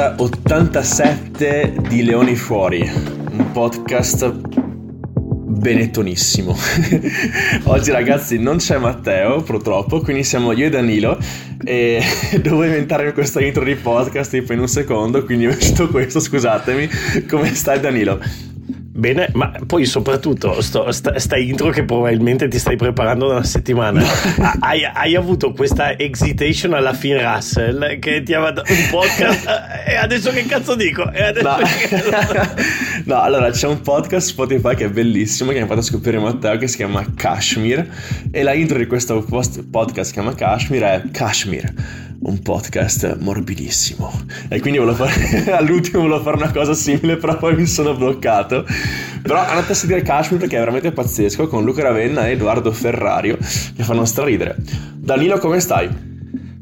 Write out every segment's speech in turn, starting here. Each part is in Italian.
puntata 87 di Leoni Fuori, un podcast benettonissimo. Oggi ragazzi non c'è Matteo purtroppo, quindi siamo io e Danilo e devo inventare questa intro di podcast tipo in un secondo, quindi ho visto questo, scusatemi. Come stai Danilo? Bene, ma poi soprattutto sto, sta, sta, intro che probabilmente ti stai preparando da una settimana. hai, hai, avuto questa excitation alla Finn Russell che ti aveva dato un podcast e adesso che cazzo dico? E no. no, allora c'è un podcast Spotify che è bellissimo che mi ha fatto scoprire Matteo che si chiama Kashmir e la intro di questo podcast si chiama Kashmir è Kashmir un podcast morbidissimo. E quindi volevo fare, all'ultimo volevo fare una cosa simile, però poi mi sono bloccato. Però andate a sentire Kashmir perché è veramente pazzesco con Luca Ravenna e Edoardo Ferrario che fanno straridere. Danilo, come stai?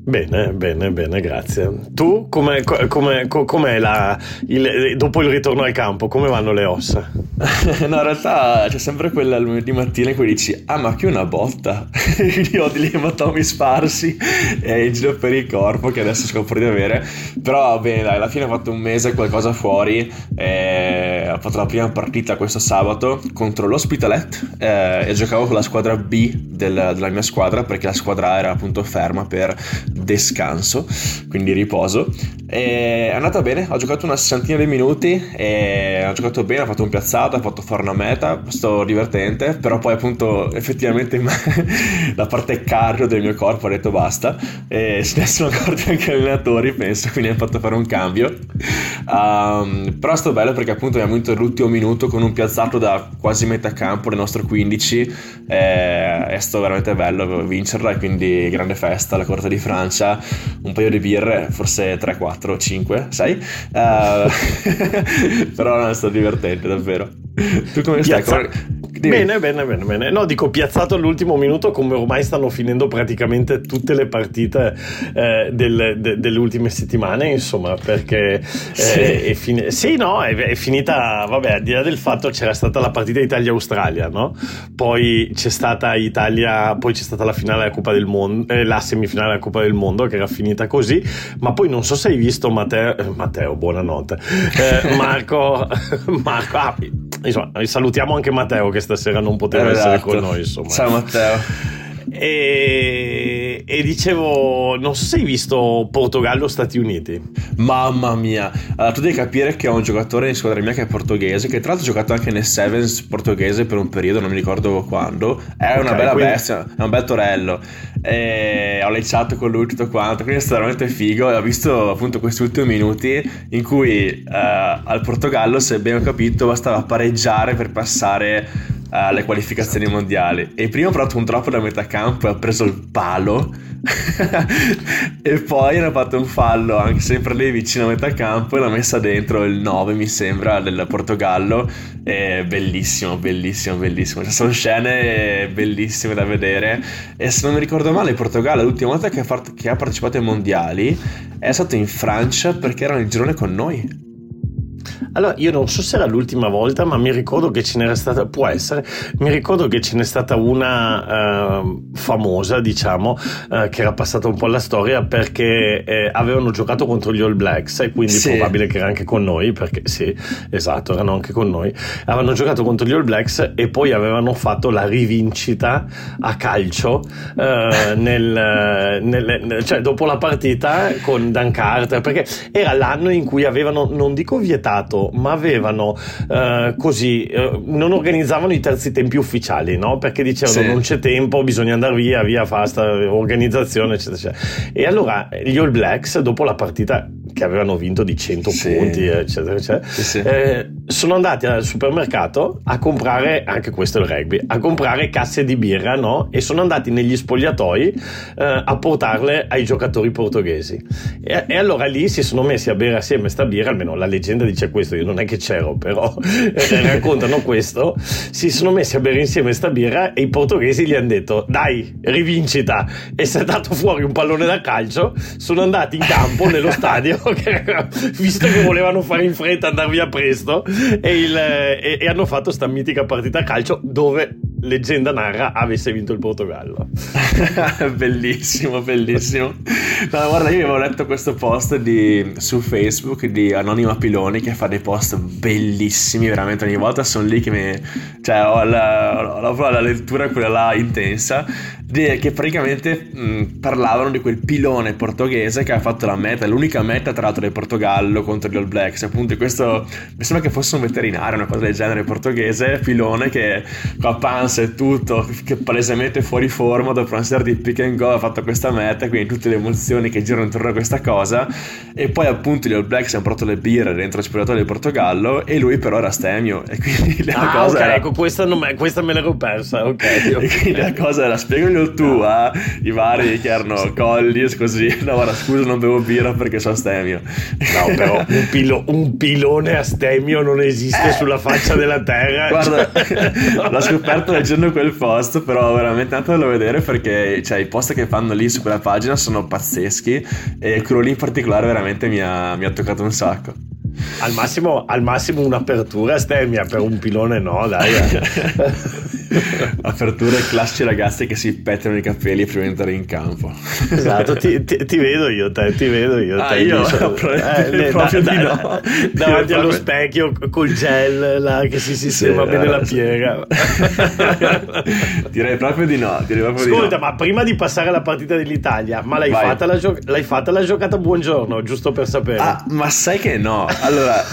Bene, bene, bene, grazie. Tu come, come, com'è la, il, dopo il ritorno al campo? Come vanno le ossa? no, in realtà c'è sempre quella lunedì mattina in cui dici ah ma che una botta quindi ho degli ematomi sparsi e in giro per il corpo che adesso scopro di avere però bene dai alla fine ho fatto un mese qualcosa fuori e ho fatto la prima partita questo sabato contro l'Hospitalet eh, e giocavo con la squadra B del, della mia squadra perché la squadra A era appunto ferma per descanso, quindi riposo. E è andata bene, ho giocato una sessantina di minuti ho giocato bene, ho fatto un piazzato, ho fatto fare una meta, sto divertente, però poi appunto effettivamente la parte cardio del mio corpo ha detto basta e se ne sono accorti anche gli allenatori, penso, quindi hanno fatto fare un cambio. Um, però sto bello perché appunto abbiamo vinto l'ultimo minuto con un piazzato da quasi metà campo del nostro 15 e, e sto veramente bello vincerla e quindi grande festa alla Corte di Francia Francia un paio di birre, forse 3, 4, 5, 6. Uh, però no, è stato divertente, davvero. Tu come stai? Piazza... Bene, bene, bene, bene. No, dico piazzato all'ultimo minuto come ormai stanno finendo praticamente tutte le partite eh, del, de, delle ultime settimane, insomma, perché eh, sì. è, fin- sì, no, è, è, finita, vabbè, al di là del fatto c'era stata la partita Italia-Australia, no? Poi c'è stata Italia, poi c'è stata la finale della Coppa del Mondo, eh, la semifinale della Coppa del Mondo che era finita così, ma poi non so se hai visto Matteo, eh, Matteo buonanotte, eh, Marco, Marco, ah, insomma, salutiamo anche Matteo che stasera non poteva esatto. essere con noi. Insomma. Ciao Matteo. E, e, dicevo, non so se hai visto Portogallo-Stati Uniti. Mamma mia, allora tu devi capire che ho un giocatore in squadra mia che è portoghese, che tra l'altro ha giocato anche nel Sevens portoghese per un periodo, non mi ricordo quando. È una okay, bella quindi... bestia, è un bel torello. E ho lecciato con lui tutto quanto, quindi è stato veramente figo. E ho visto appunto questi ultimi minuti in cui uh, al Portogallo, se ben ho capito, bastava pareggiare per passare alle qualificazioni mondiali. E prima ha provato un troppo da metà campo e ha preso il palo. E poi hanno fatto un fallo anche sempre lì vicino a metà campo e l'ha messa dentro il 9 mi sembra del Portogallo. È bellissimo bellissimo bellissimo. Cioè, sono scene bellissime da vedere. E se non mi ricordo male il Portogallo l'ultima volta che ha, part- che ha partecipato ai mondiali è stato in Francia perché era nel girone con noi allora, io non so se era l'ultima volta, ma mi ricordo che ce n'era stata, può essere, mi ricordo che ce n'è stata una uh, famosa, diciamo, uh, che era passata un po' alla storia perché eh, avevano giocato contro gli All Blacks e quindi sì. probabile che era anche con noi, perché sì, esatto, erano anche con noi. Avevano giocato contro gli All Blacks e poi avevano fatto la rivincita a calcio nel, nel, nel, cioè dopo la partita con Dan Carter, perché era l'anno in cui avevano, non dico vietato, ma avevano eh, così, eh, non organizzavano i terzi tempi ufficiali, no? Perché dicevano sì. non c'è tempo, bisogna andare via, via, fasta, organizzazione, eccetera, eccetera. E allora gli All Blacks, dopo la partita che avevano vinto di 100 sì. punti, eccetera, eccetera, sì, eh, sono andati al supermercato a comprare, anche questo è il rugby, a comprare casse di birra, no? E sono andati negli spogliatoi eh, a portarle ai giocatori portoghesi. E, e, allora lì si sono messi a bere assieme sta birra, almeno la leggenda dice questo, io non è che c'ero, però raccontano questo. Si sono messi a bere insieme sta birra e i portoghesi gli hanno detto "Dai, rivincita". E si è dato fuori un pallone da calcio, sono andati in campo nello stadio, visto che volevano fare in fretta andare via presto e, il, e, e hanno fatto sta mitica partita a calcio dove leggenda narra avesse vinto il Portogallo. bellissimo, bellissimo. No, guarda, io avevo letto questo post di, su Facebook di Anonima Piloni che fa dei post bellissimi, veramente ogni volta sono lì che mi... cioè ho la, ho la, la lettura quella là intensa che praticamente mh, parlavano di quel pilone portoghese che ha fatto la meta, l'unica meta tra l'altro del Portogallo contro gli All Blacks. Appunto, questo mi sembra che fosse un veterinario, una cosa del genere portoghese, pilone che con la panza e tutto, che palesemente fuori forma dopo una serie di pick and go ha fatto questa meta, quindi tutte le emozioni che girano intorno a questa cosa. E poi appunto gli All Blacks hanno portato le birre dentro il spogliatoio del Portogallo e lui però era stemio e quindi la ah, cosa okay, era... ecco, questa, me, questa me l'ero persa, ok. e quindi la cosa era spiegami meglio tu a i vari che erano colli così no guarda scusa non bevo birra perché sono stemio no però un, pilo- un pilone a stemio non esiste eh. sulla faccia della terra. Guarda l'ho scoperto leggendo quel post però veramente andatelo a vedere perché cioè, i post che fanno lì su quella pagina sono pazzeschi e quello lì in particolare veramente mi ha, mi ha toccato un sacco. Al massimo, al massimo un'apertura stemia per un pilone no dai Aperture classici ragazzi che si pettano i capelli prima di entrare in campo. Esatto, ti, ti, ti vedo io, te, ti vedo io. Ah, te, io so, eh, proprio da, di no. davanti allo specchio col gel là, che si sistema sì, bene la piega. direi proprio di no. Direi proprio Ascolta, di no. ma prima di passare alla partita dell'Italia, ma l'hai fatta la, gio- l'hai fatta la, giocata buongiorno, giusto per sapere? Ah, ma sai che no. Allora,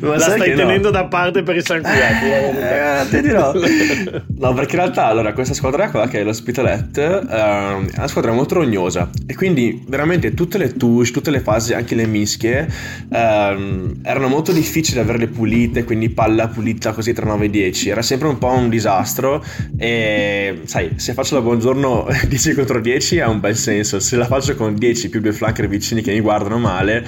la stai tenendo no. da parte per i sanguinati. Eh, ti dirò. No, perché in realtà allora questa squadra qua che è l'Hospitalet uh, è una squadra molto rognosa e quindi veramente tutte le touche, tutte le fasi, anche le mischie uh, erano molto difficili da averle pulite, quindi palla pulita così tra 9 e 10. Era sempre un po' un disastro e sai, se faccio la buongiorno 10 contro 10 ha un bel senso, se la faccio con 10 più due flanker vicini che mi guardano male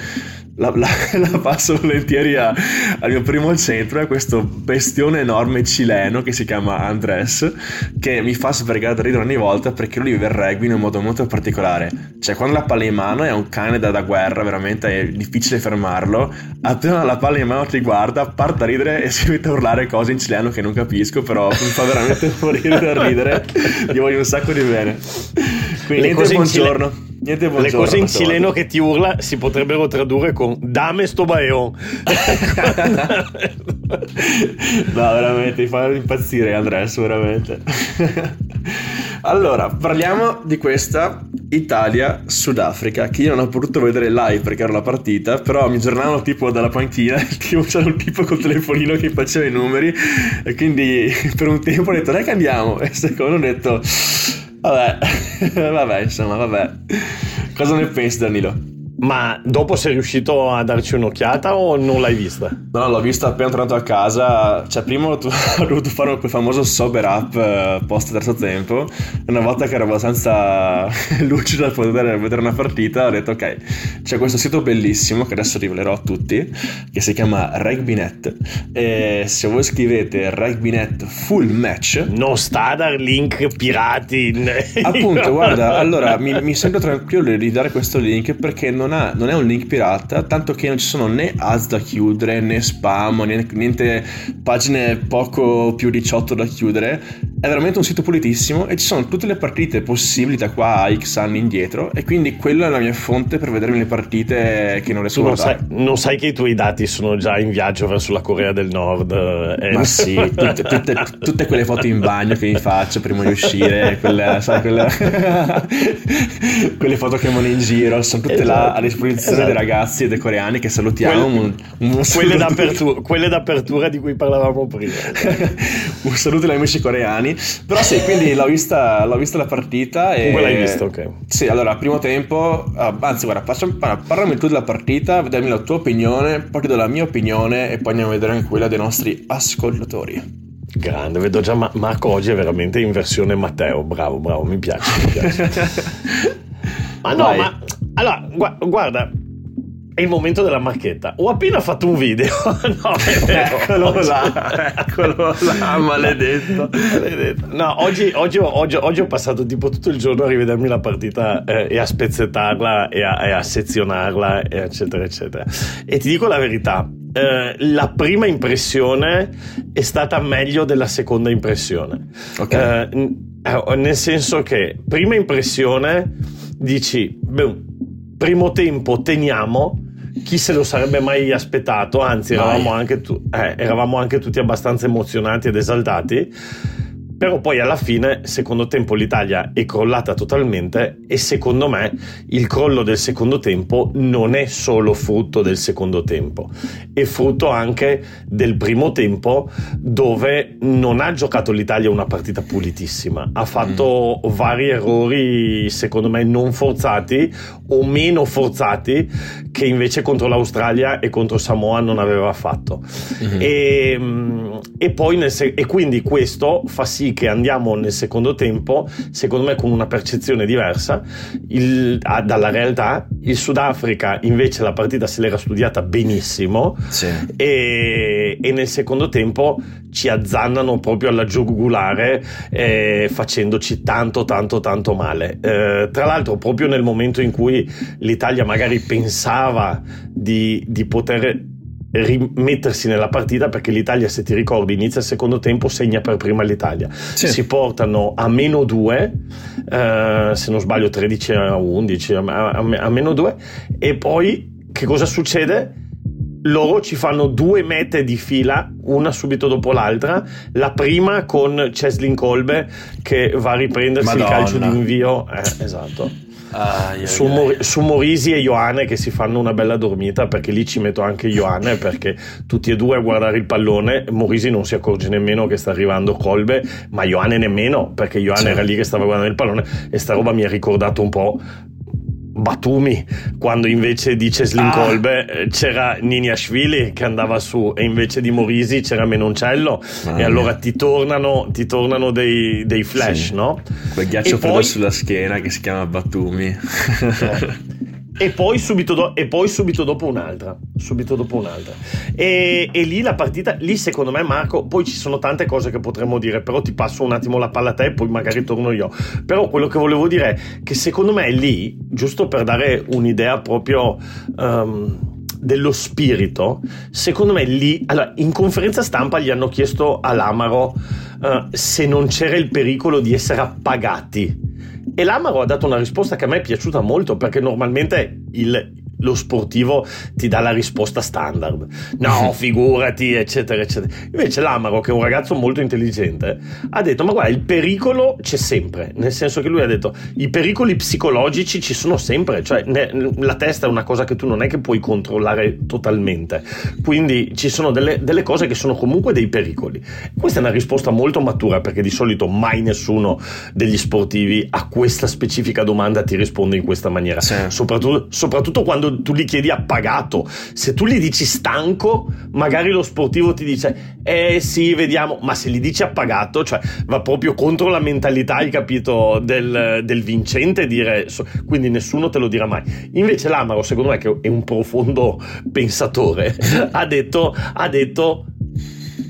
la, la, la passo volentieri a, al mio primo centro, è questo bestione enorme cileno che si chiama Andres, che mi fa svergare da ridere ogni volta perché lui vive il rugby in un modo molto particolare. Cioè, quando la palla in mano è un cane da, da guerra, veramente è difficile fermarlo. Appena la palla in mano ti guarda, parte a ridere e si mette a urlare cose in cileno che non capisco, però mi fa veramente morire da ridere. Gli voglio un sacco di bene. Quindi, niente buongiorno. Niente Le cose in cileno che ti urla si potrebbero tradurre con Dame sto baeon. no, veramente, mi fa impazzire Andres, veramente. allora, parliamo di questa Italia-Sudafrica, che io non ho potuto vedere live perché era la partita, però mi aggiornavano tipo dalla panchina, tipo c'era un tipo col telefonino che faceva i numeri, e quindi per un tempo ho detto, dai che andiamo, e secondo ho detto Vabbè, vabbè, insomma, vabbè. Cosa ne pensi, Danilo? Ma dopo sei riuscito a darci un'occhiata o non l'hai vista? No, l'ho vista appena tornato a casa. Cioè, prima ho, dovuto fare quel famoso sober up eh, post terzo tempo. Una volta che ero abbastanza lucido a poter vedere una partita, ho detto: Ok, c'è questo sito bellissimo che adesso rivelerò a tutti, che si chiama RugbyNet. E se voi scrivete RugbyNet full match, non sta da link pirati. Appunto, guarda, allora mi, mi sento tranquillo di dare questo link perché non non, ha, non, è un link pirata, tanto che non ci sono né ads da chiudere, né spam, niente, niente pagine poco più 18 da chiudere. È veramente un sito pulitissimo e ci sono tutte le partite possibili da qua a X anni indietro e quindi quella è la mia fonte per vedermi le partite che non riesco a guardare. Sai, non sai che i tuoi dati sono già in viaggio verso la Corea del Nord? Eh. Ma sì, tutte, tutte, tutte, quelle foto in bagno che mi faccio prima di uscire, quelle, sai, quelle, quelle foto che vanno in giro, sono tutte esatto. là a disposizione esatto. dei ragazzi e dei coreani che salutiamo. Quelle, un, un quelle, d'apertura, quelle, d'apertura, di cui parlavamo prima. un saluto agli amici coreani. Però sì, quindi l'ho vista, l'ho vista la partita. E... Come l'hai vista, ok. Sì, allora, primo tempo, uh, anzi, guarda, facciamo, parlami tu della partita, vediamo la tua opinione, poi ti do la mia opinione e poi andiamo a vedere anche quella dei nostri ascoltatori. Grande, vedo già Marco oggi è veramente in versione Matteo. Bravo, bravo, mi piace. Mi piace. ma no, Vai. ma allora, gu- guarda, è il momento della marchetta. Ho appena fatto un video. no, eccolo là, eccolo là, maledetto. maledetto. No, oggi, oggi, oggi, oggi, ho passato tipo tutto il giorno a rivedermi la partita eh, e a spezzettarla e a, e a sezionarla, eccetera, eccetera. E ti dico la verità, eh, la prima impressione è stata meglio della seconda impressione. Okay. Eh, eh, nel senso che prima impressione dici, beh, primo tempo teniamo, chi se lo sarebbe mai aspettato, anzi eravamo anche, tu, eh, eravamo anche tutti abbastanza emozionati ed esaltati però poi alla fine, secondo tempo, l'Italia è crollata totalmente e secondo me il crollo del secondo tempo non è solo frutto del secondo tempo, è frutto anche del primo tempo dove non ha giocato l'Italia una partita pulitissima, ha fatto mm. vari errori secondo me non forzati o meno forzati che invece contro l'Australia e contro Samoa non aveva fatto. Mm-hmm. E, e, poi se- e quindi questo fa sì che andiamo nel secondo tempo, secondo me con una percezione diversa il, dalla realtà. Il Sudafrica invece la partita se l'era studiata benissimo sì. e, e, nel secondo tempo ci azzannano proprio alla giugulare eh, facendoci tanto tanto tanto male. Eh, tra l'altro proprio nel momento in cui l'Italia magari pensava di, di poter rimettersi nella partita perché l'Italia se ti ricordi inizia il secondo tempo segna per prima l'Italia sì. si portano a meno 2 eh, se non sbaglio 13 a 11 a, a, a meno 2 e poi che cosa succede? loro ci fanno due mete di fila, una subito dopo l'altra. La prima con Cheslin Kolbe che va a riprendersi Madonna. il calcio d'invio. Eh, esatto. Ah, su, Mor- su, Morisi e Ioane che si fanno una bella dormita perché lì ci metto anche Ioane perché tutti e due a guardare il pallone Morisi non si accorge nemmeno che sta arrivando Colbe ma Ioane nemmeno perché Ioane sì. era lì che stava guardando il pallone e sta roba mi ha ricordato un po' Batumi, quando invece di Ceslin ah. Kolbe eh, c'era Nini Ashvili che andava su e invece di Morisi c'era Menoncello ah, e allora ti tornano, ti tornano dei, dei, flash, sì. no? Quel ghiaccio freddo poi... sulla schiena che si chiama Batumi. Eh. e poi subito, do- e poi subito dopo un'altra. Subito dopo un'altra. E, e, lì la partita, lì secondo me, Marco, poi ci sono tante cose che potremmo dire, però ti passo un attimo la palla a te e poi magari torno io. Però quello che volevo dire è che secondo me lì, giusto per dare un'idea proprio. Um, dello spirito, secondo me lì, allora, in conferenza stampa gli hanno chiesto all'Amaro uh, se non c'era il pericolo di essere appagati e l'Amaro ha dato una risposta che a me è piaciuta molto perché normalmente il, lo sportivo ti dà la risposta standard. No, figurati, eccetera, eccetera. Invece l'Amaro, che è un ragazzo molto intelligente, ha detto: Ma guarda, il pericolo c'è sempre. Nel senso che lui ha detto: i pericoli psicologici ci sono sempre. Cioè, ne, la testa è una cosa che tu non è che puoi controllare totalmente. Quindi ci sono delle, delle cose che sono comunque dei pericoli. Questa è una risposta molto matura perché di solito mai nessuno degli sportivi a questa specifica domanda ti risponde in questa maniera. Sì. Soprattutto, soprattutto quando tu gli chiedi appagato. Se tu gli dici stanco, magari lo sportivo ti dice eh sì, vediamo, ma se gli dici appagato, cioè va proprio contro la mentalità, hai capito, del, del vincente dire, quindi nessuno te lo dirà mai. Invece l'Amaro, secondo me, che è un profondo pensatore, ha detto, ha detto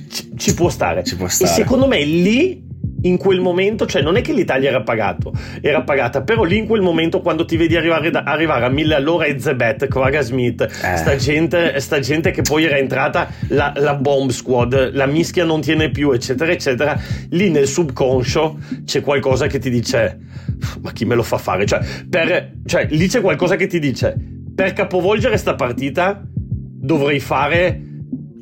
ci, ci può stare. Ci può stare. E secondo me lì in quel momento, cioè non è che l'Italia era pagato, era pagata, però lì in quel momento quando ti vedi arrivare, da, arrivare a mille all'ora e Zebet, Koraga Smith, eh. sta, gente, sta, gente, che poi era entrata la, la, bomb squad, la mischia non tiene più, eccetera, eccetera, lì nel subconscio c'è qualcosa che ti dice, ma chi me lo fa fare? Cioè, per, cioè lì c'è qualcosa che ti dice, per capovolgere sta partita dovrei fare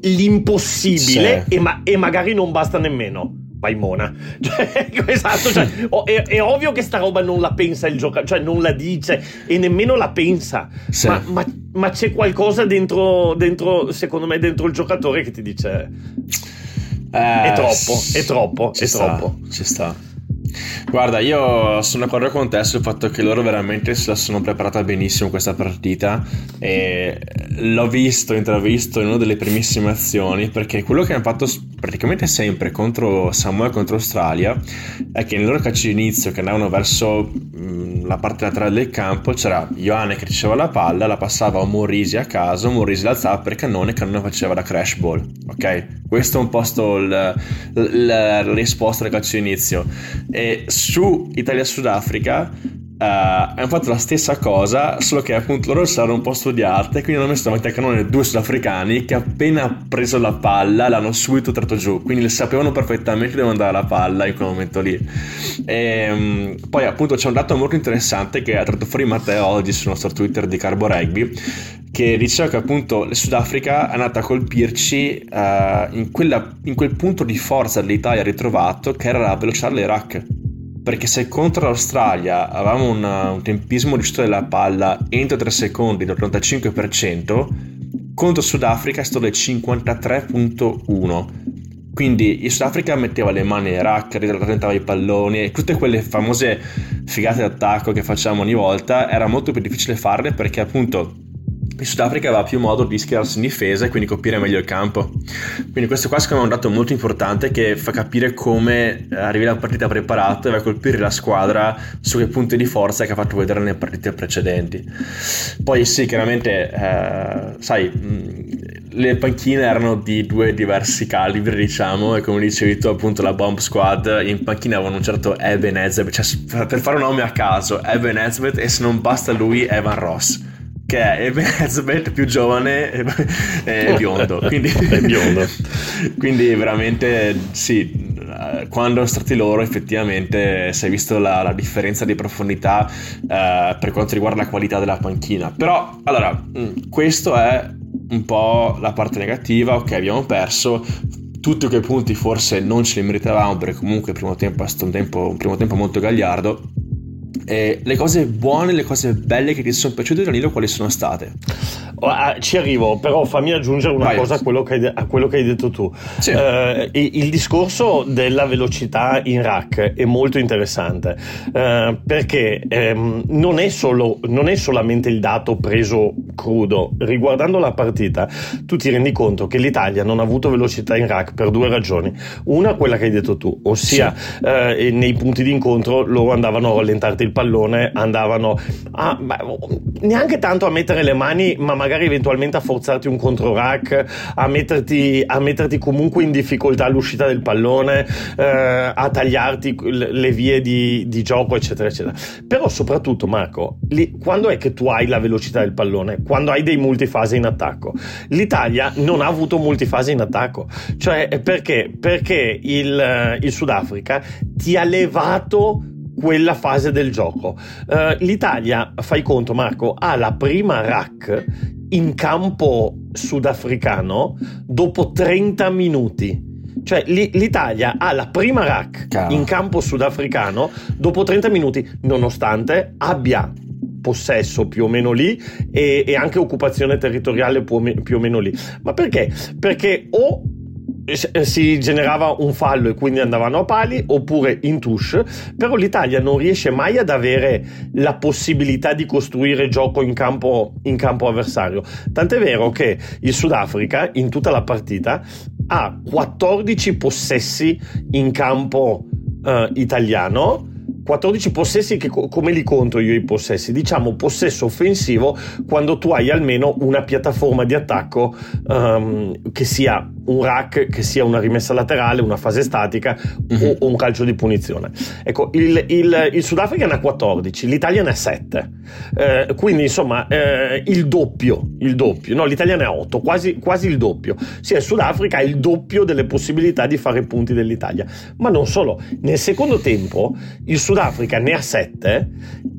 l'impossibile sì. e, ma, e magari non basta nemmeno Paimona. Cioè, esatto, cioè, è, è, ovvio che sta roba non la pensa il giocatore, cioè non la dice e nemmeno la pensa. Sì. Ma, ma, ma, c'è qualcosa dentro, dentro, secondo me, dentro il giocatore che ti dice... Eh, è troppo, è troppo, è sta, troppo. Ci sta. Guarda, io sono d'accordo con te sul fatto che loro veramente se la sono preparata benissimo questa partita e l'ho visto, intravisto in una delle primissime azioni perché quello che hanno fatto praticamente sempre contro Samoa e contro Australia è che nel loro calcio d'inizio che andavano verso mh, la parte laterale del campo c'era Ioane che riceveva la palla, la passava a Morisi a caso, Morisi l'alzava per cannone e cannone faceva la crash ball, ok? Questo è un po' la risposta del calcio d'inizio. E su Italia-Sudafrica Uh, hanno fatto la stessa cosa, solo che appunto loro saranno un po' studiate, quindi hanno messo davanti al cannone due sudafricani che appena preso la palla l'hanno subito tratto giù, quindi sapevano perfettamente dove andare la palla in quel momento lì. E, um, poi appunto c'è un dato molto interessante che ha tratto fuori Matteo oggi sul nostro Twitter di Carbo Rugby, che diceva che appunto il Sudafrica è andata a colpirci uh, in, quella, in quel punto di forza dell'Italia ritrovato che era la velocità dell'Iraq perché se contro l'Australia avevamo una, un tempismo shooto della palla entro 3 secondi dell'85%, contro Sudafrica è stato del 53.1%. Quindi il Sudafrica metteva le mani ai rack, rallentava i palloni e tutte quelle famose figate d'attacco che facciamo ogni volta era molto più difficile farle perché appunto il Sudafrica aveva più modo di schierarsi in difesa e quindi coprire meglio il campo. Quindi questo qua secondo me è un dato molto importante che fa capire come arrivi la partita preparato e vai a colpire la squadra su che punti di forza che ha fatto vedere nelle partite precedenti. Poi sì, chiaramente, eh, sai, le panchine erano di due diversi calibri, diciamo, e come dicevi tu, appunto, la Bomb Squad in panchina avevano un certo Evan Ezebet, cioè per fare un nome a caso, Evan Ezebet e se non basta lui, Evan Ross che è Elizabeth più giovane e, biondo. Quindi, è biondo. quindi veramente sì, quando sono stati loro effettivamente si è visto la, la differenza di profondità eh, per quanto riguarda la qualità della panchina. Però allora, mm, questo è un po' la parte negativa, ok abbiamo perso, tutti quei punti forse non ce li meritavamo perché comunque il primo tempo è stato un, tempo, un primo tempo molto gagliardo eh, le cose buone, le cose belle che ti sono piaciute Danilo quali sono state? Oh, ah, ci arrivo, però fammi aggiungere una Vai. cosa a quello, hai, a quello, che hai, detto tu. Sì. Eh, il discorso della velocità in rack è molto interessante eh, perché ehm, non, è solo, non, è solamente il dato preso crudo. Riguardando la partita, tu ti rendi conto che l'Italia non ha avuto velocità in rack per due ragioni. Una, quella che hai detto tu, ossia sì. eh, nei punti di incontro loro andavano a rallentarti il pallone, andavano a, beh, neanche tanto a mettere le mani, ma magari eventualmente a forzarti un contro rack, a metterti, a metterti comunque in difficoltà all'uscita del pallone, eh, a tagliarti le vie di, di, gioco, eccetera, eccetera. Però soprattutto, Marco, lì, quando è che tu hai la velocità del pallone? Quando hai dei multifase in attacco. L'Italia non ha avuto multifase in attacco. Cioè, perché? Perché il, il Sudafrica ti ha levato quella fase del gioco. Uh, L'Italia, fai conto Marco, ha la prima rack in campo sudafricano dopo 30 minuti. Cioè l'Italia ha la prima rack Caro. in campo sudafricano dopo 30 minuti, nonostante abbia possesso più o meno lì e, e anche occupazione territoriale più o meno lì. Ma perché? Perché o si generava un fallo e quindi andavano a pali oppure in touche però l'Italia non riesce mai ad avere la possibilità di costruire gioco in campo, in campo avversario. Tant'è vero che il Sudafrica in tutta la partita ha 14 possessi in campo uh, italiano 14 possessi che come li conto io i possessi? Diciamo possesso offensivo quando tu hai almeno una piattaforma di attacco um, che sia un rack, che sia una rimessa laterale, una fase statica mm-hmm. o, o, un calcio di punizione. Ecco, il, il, il, Sudafrica ne ha 14, l'Italia ne ha 7. Eh, quindi insomma eh, il doppio, il doppio, no l'Italia ne ha 8, quasi, quasi il doppio. Sì, il Sudafrica ha il doppio delle possibilità di fare punti dell'Italia. Ma non solo, nel secondo tempo il Sudafrica ne ha 7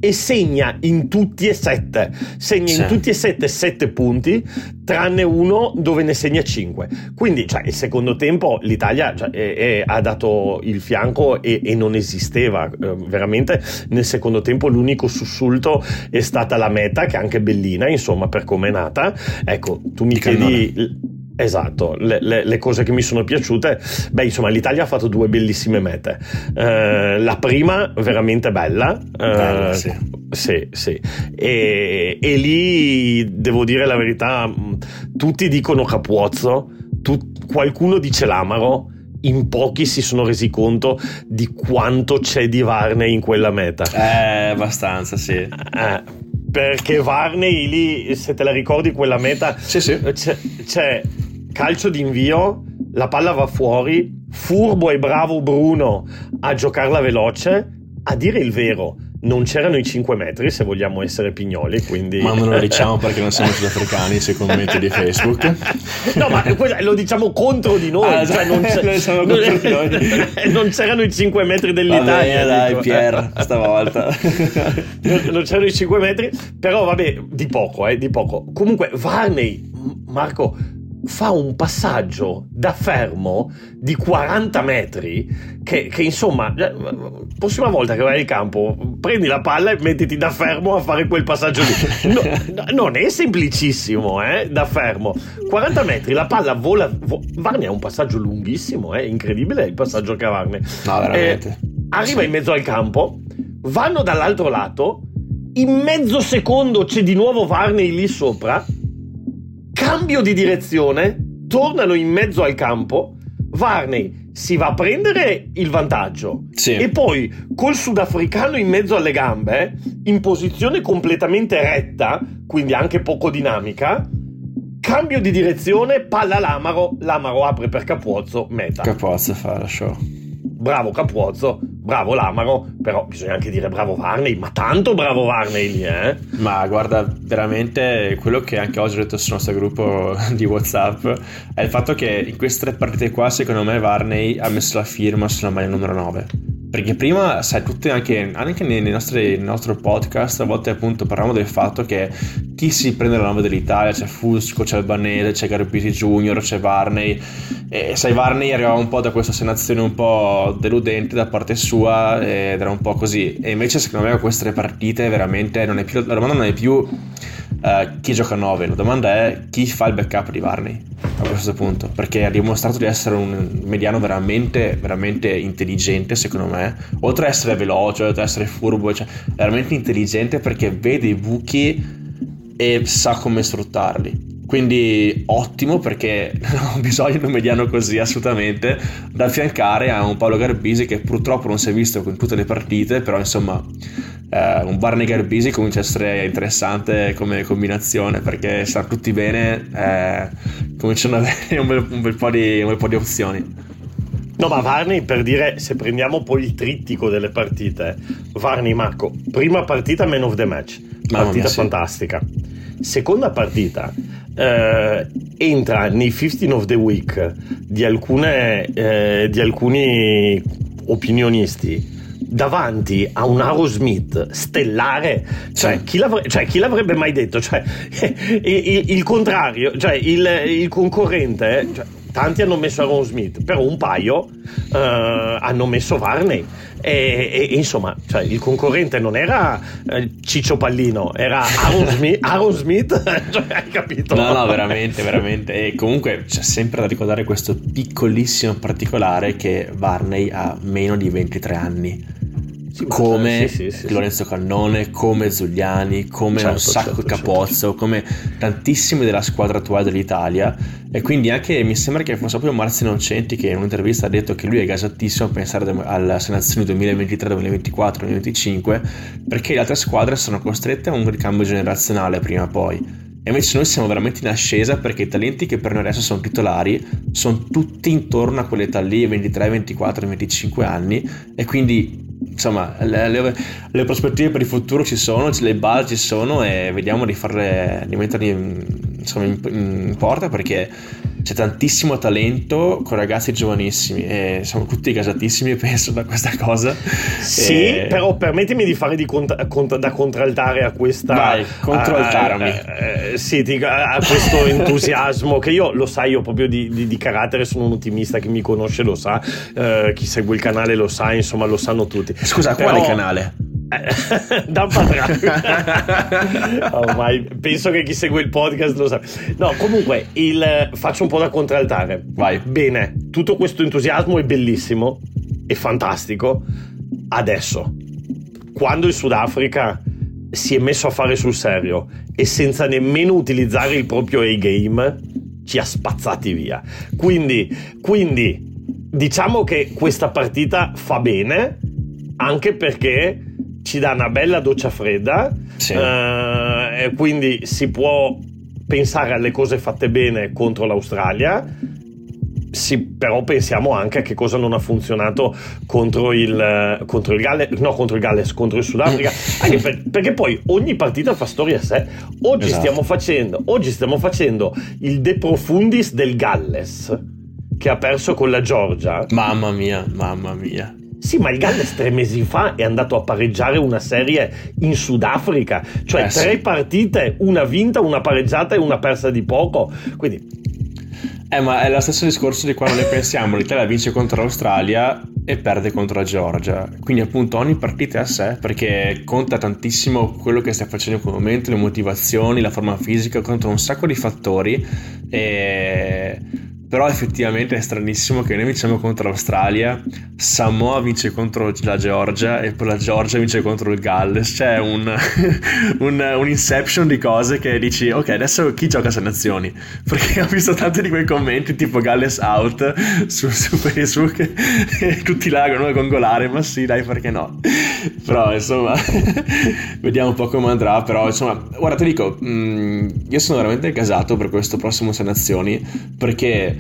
e segna in tutti e 7. Segna sì. in tutti e 7 7 punti, tranne uno dove ne segna 5. Quindi cioè, il secondo tempo l'Italia cioè, è, è, ha dato il fianco e, e non esisteva eh, veramente nel secondo tempo l'unico sussulto è stata la meta che è anche bellina insomma per come è nata ecco tu mi chiedi Esatto, le, le, le, cose che mi sono piaciute, beh insomma l'Italia ha fatto due bellissime mete, eh, la prima veramente bella, eh, sì. sì, sì. E, e, lì devo dire la verità, tutti dicono Capuozzo, tu, qualcuno dice l'amaro, in pochi si sono resi conto di quanto c'è di Varney in quella meta. Eh, abbastanza, sì. Eh, perché Varney lì, se te la ricordi quella meta, sì, sì. C'è, c'è calcio d'invio, la palla va fuori, furbo e bravo Bruno a giocarla veloce. A dire il vero, non c'erano i 5 metri se vogliamo essere pignoli quindi... ma non lo diciamo perché non siamo sudafricani sui commenti di Facebook no ma lo diciamo contro di noi, ah, cioè non, non, non, c'erano i 5 metri dell'Italia vabbè, dai dico. Pier stavolta non, c'erano i 5 metri però vabbè di poco eh, di poco comunque Varney Marco fa un passaggio da fermo di 40 metri che, che, insomma eh, prossima volta che vai in campo prendi la palla e mettiti da fermo a fare quel passaggio lì. No, non è semplicissimo eh, da fermo. 40 metri la palla vola vo- Varney ha un passaggio lunghissimo è eh, incredibile il passaggio che ha Varney. No veramente. Eh, arriva in mezzo al campo vanno dall'altro lato in mezzo secondo c'è di nuovo Varney lì sopra cambio di direzione, tornano in mezzo al campo, Varney si va a prendere il vantaggio sì. e poi col sudafricano in mezzo alle gambe, in posizione completamente retta, quindi anche poco dinamica, cambio di direzione, palla l'Amaro, l'Amaro apre per Capuozzo, meta. Capuozzo fa la show. Bravo Capuozzo, bravo Lamaro, però bisogna anche dire bravo Varney, ma tanto bravo Varney lì, eh? Ma guarda, veramente quello che anche oggi ho detto sul nostro gruppo di WhatsApp è il fatto che in queste tre partite qua, secondo me, Varney ha messo la firma sulla maglia numero 9. Perché prima, sai, tutte anche, anche nei, nostri, nel nostro podcast, a volte appunto parliamo del fatto che chi si prende la 9 dell'Italia, c'è Fusco, c'è Albanese, c'è Garbisi Junior, c'è Varney. E sai, Varney arrivava un po' da questa senazione un po' deludente da parte sua ed era un po' così. E invece, secondo me, queste partite veramente non è più. La domanda non è più uh, chi gioca a 9, la domanda è chi fa il backup di Varney a questo punto. Perché ha dimostrato di essere un mediano veramente, veramente intelligente, secondo me. Oltre ad essere veloce, oltre ad essere furbo, cioè, veramente intelligente perché vede i buchi e sa come sfruttarli. Quindi ottimo perché non ho bisogno di un mediano così assolutamente da affiancare a un Paolo Garbisi che purtroppo non si è visto con tutte le partite, però insomma eh, un Barney Garbisi comincia a essere interessante come combinazione perché stanno tutti bene, eh, cominciano ad avere un bel, un, bel di, un bel po' di opzioni. No, ma Varney per dire, se prendiamo poi il trittico delle partite, Varney Marco, prima partita man of the match, partita mia, fantastica. Seconda partita, eh, entra nei 15 of the week di, alcune, eh, di alcuni opinionisti davanti a un Aerosmith stellare, cioè, chi, l'avre- cioè chi, l'avrebbe mai detto? Cioè, il, il, contrario, cioè il, il concorrente, cioè, tanti hanno messo Aaron Smith, però un paio uh, hanno messo Varney. E, e, insomma, cioè, il concorrente non era eh, Ciccio Pallino, era Aaron Smith, Aaron Smith cioè, hai capito? No, no, veramente, veramente. E comunque c'è sempre da ricordare questo piccolissimo particolare che Varney ha meno di 23 anni come sì, sì, sì, Lorenzo Cannone, come Zugliani, come certo, un sacco certo, Capozzo, certo. come tantissimi della squadra attuale dell'Italia. E quindi anche mi sembra che fosse proprio Marzio Innocenti che in un'intervista ha detto che lui è gasatissimo a pensare alla selezione 2023, 2024, 2025, perché le altre squadre sono costrette a un ricambio generazionale prima o poi. E invece noi siamo veramente in ascesa perché i talenti che per noi adesso sono titolari sono tutti intorno a quell'età lì, 23, 24, 25 anni. E quindi insomma, le, le, le, prospettive per il futuro ci sono, le basi ci sono e vediamo di farle di metterli in, insomma, in, in porta perché c'è tantissimo talento con ragazzi giovanissimi e siamo tutti gasatissimi penso da questa cosa. Sì e... però permettimi di fare di cont- cont- da contraltare a questa vai controaltarmi uh, uh, sì, a questo entusiasmo che io lo sai io proprio di, di, di, carattere sono un ottimista chi mi conosce lo sa uh, chi segue il canale lo sa insomma lo sanno tutti. Scusa però... quale canale? da patrano ormai penso che chi segue il podcast lo sa. No comunque il, faccio un po' da contraltare. Vai. Bene tutto questo entusiasmo è bellissimo è fantastico. Adesso quando il Sudafrica si è messo a fare sul serio e senza nemmeno utilizzare il proprio A-game ci ha spazzati via. Quindi, quindi diciamo che questa partita fa bene anche perché ci dà una bella doccia fredda sì. eh, quindi si può pensare alle cose fatte bene contro l'Australia sì, però pensiamo anche a che cosa non ha funzionato contro il, contro il Galles, no, contro il Galles, contro il Sudafrica, anche per, perché poi ogni partita fa storia a sé. Oggi, esatto. stiamo facendo, oggi stiamo facendo il De Profundis del Galles, che ha perso con la Georgia. Mamma mia, mamma mia. Sì, ma il Galles tre mesi fa è andato a pareggiare una serie in Sudafrica, cioè eh, tre sì. partite, una vinta, una pareggiata e una persa di poco. Quindi eh, ma è lo stesso discorso di quando ne pensiamo. L'Italia vince contro l'Australia e perde contro la Georgia. Quindi, appunto, ogni partita è a sé perché conta tantissimo quello che stai facendo in quel momento, le motivazioni, la forma fisica, contro un sacco di fattori. E però effettivamente è stranissimo che noi vinciamo contro l'Australia, Samoa vince contro la Georgia e poi la Georgia vince contro il Galles. C'è un, un, un inception di cose che dici, ok, adesso chi gioca a nazioni? Perché ho visto tanti di quei commenti tipo Galles out su, su Facebook e tutti là con gongolare, ma sì, dai, perché no? Però insomma, vediamo un po' come andrà. Però insomma, guarda, ti dico, mm, io sono veramente gasato per questo prossimo Sei Nazioni perché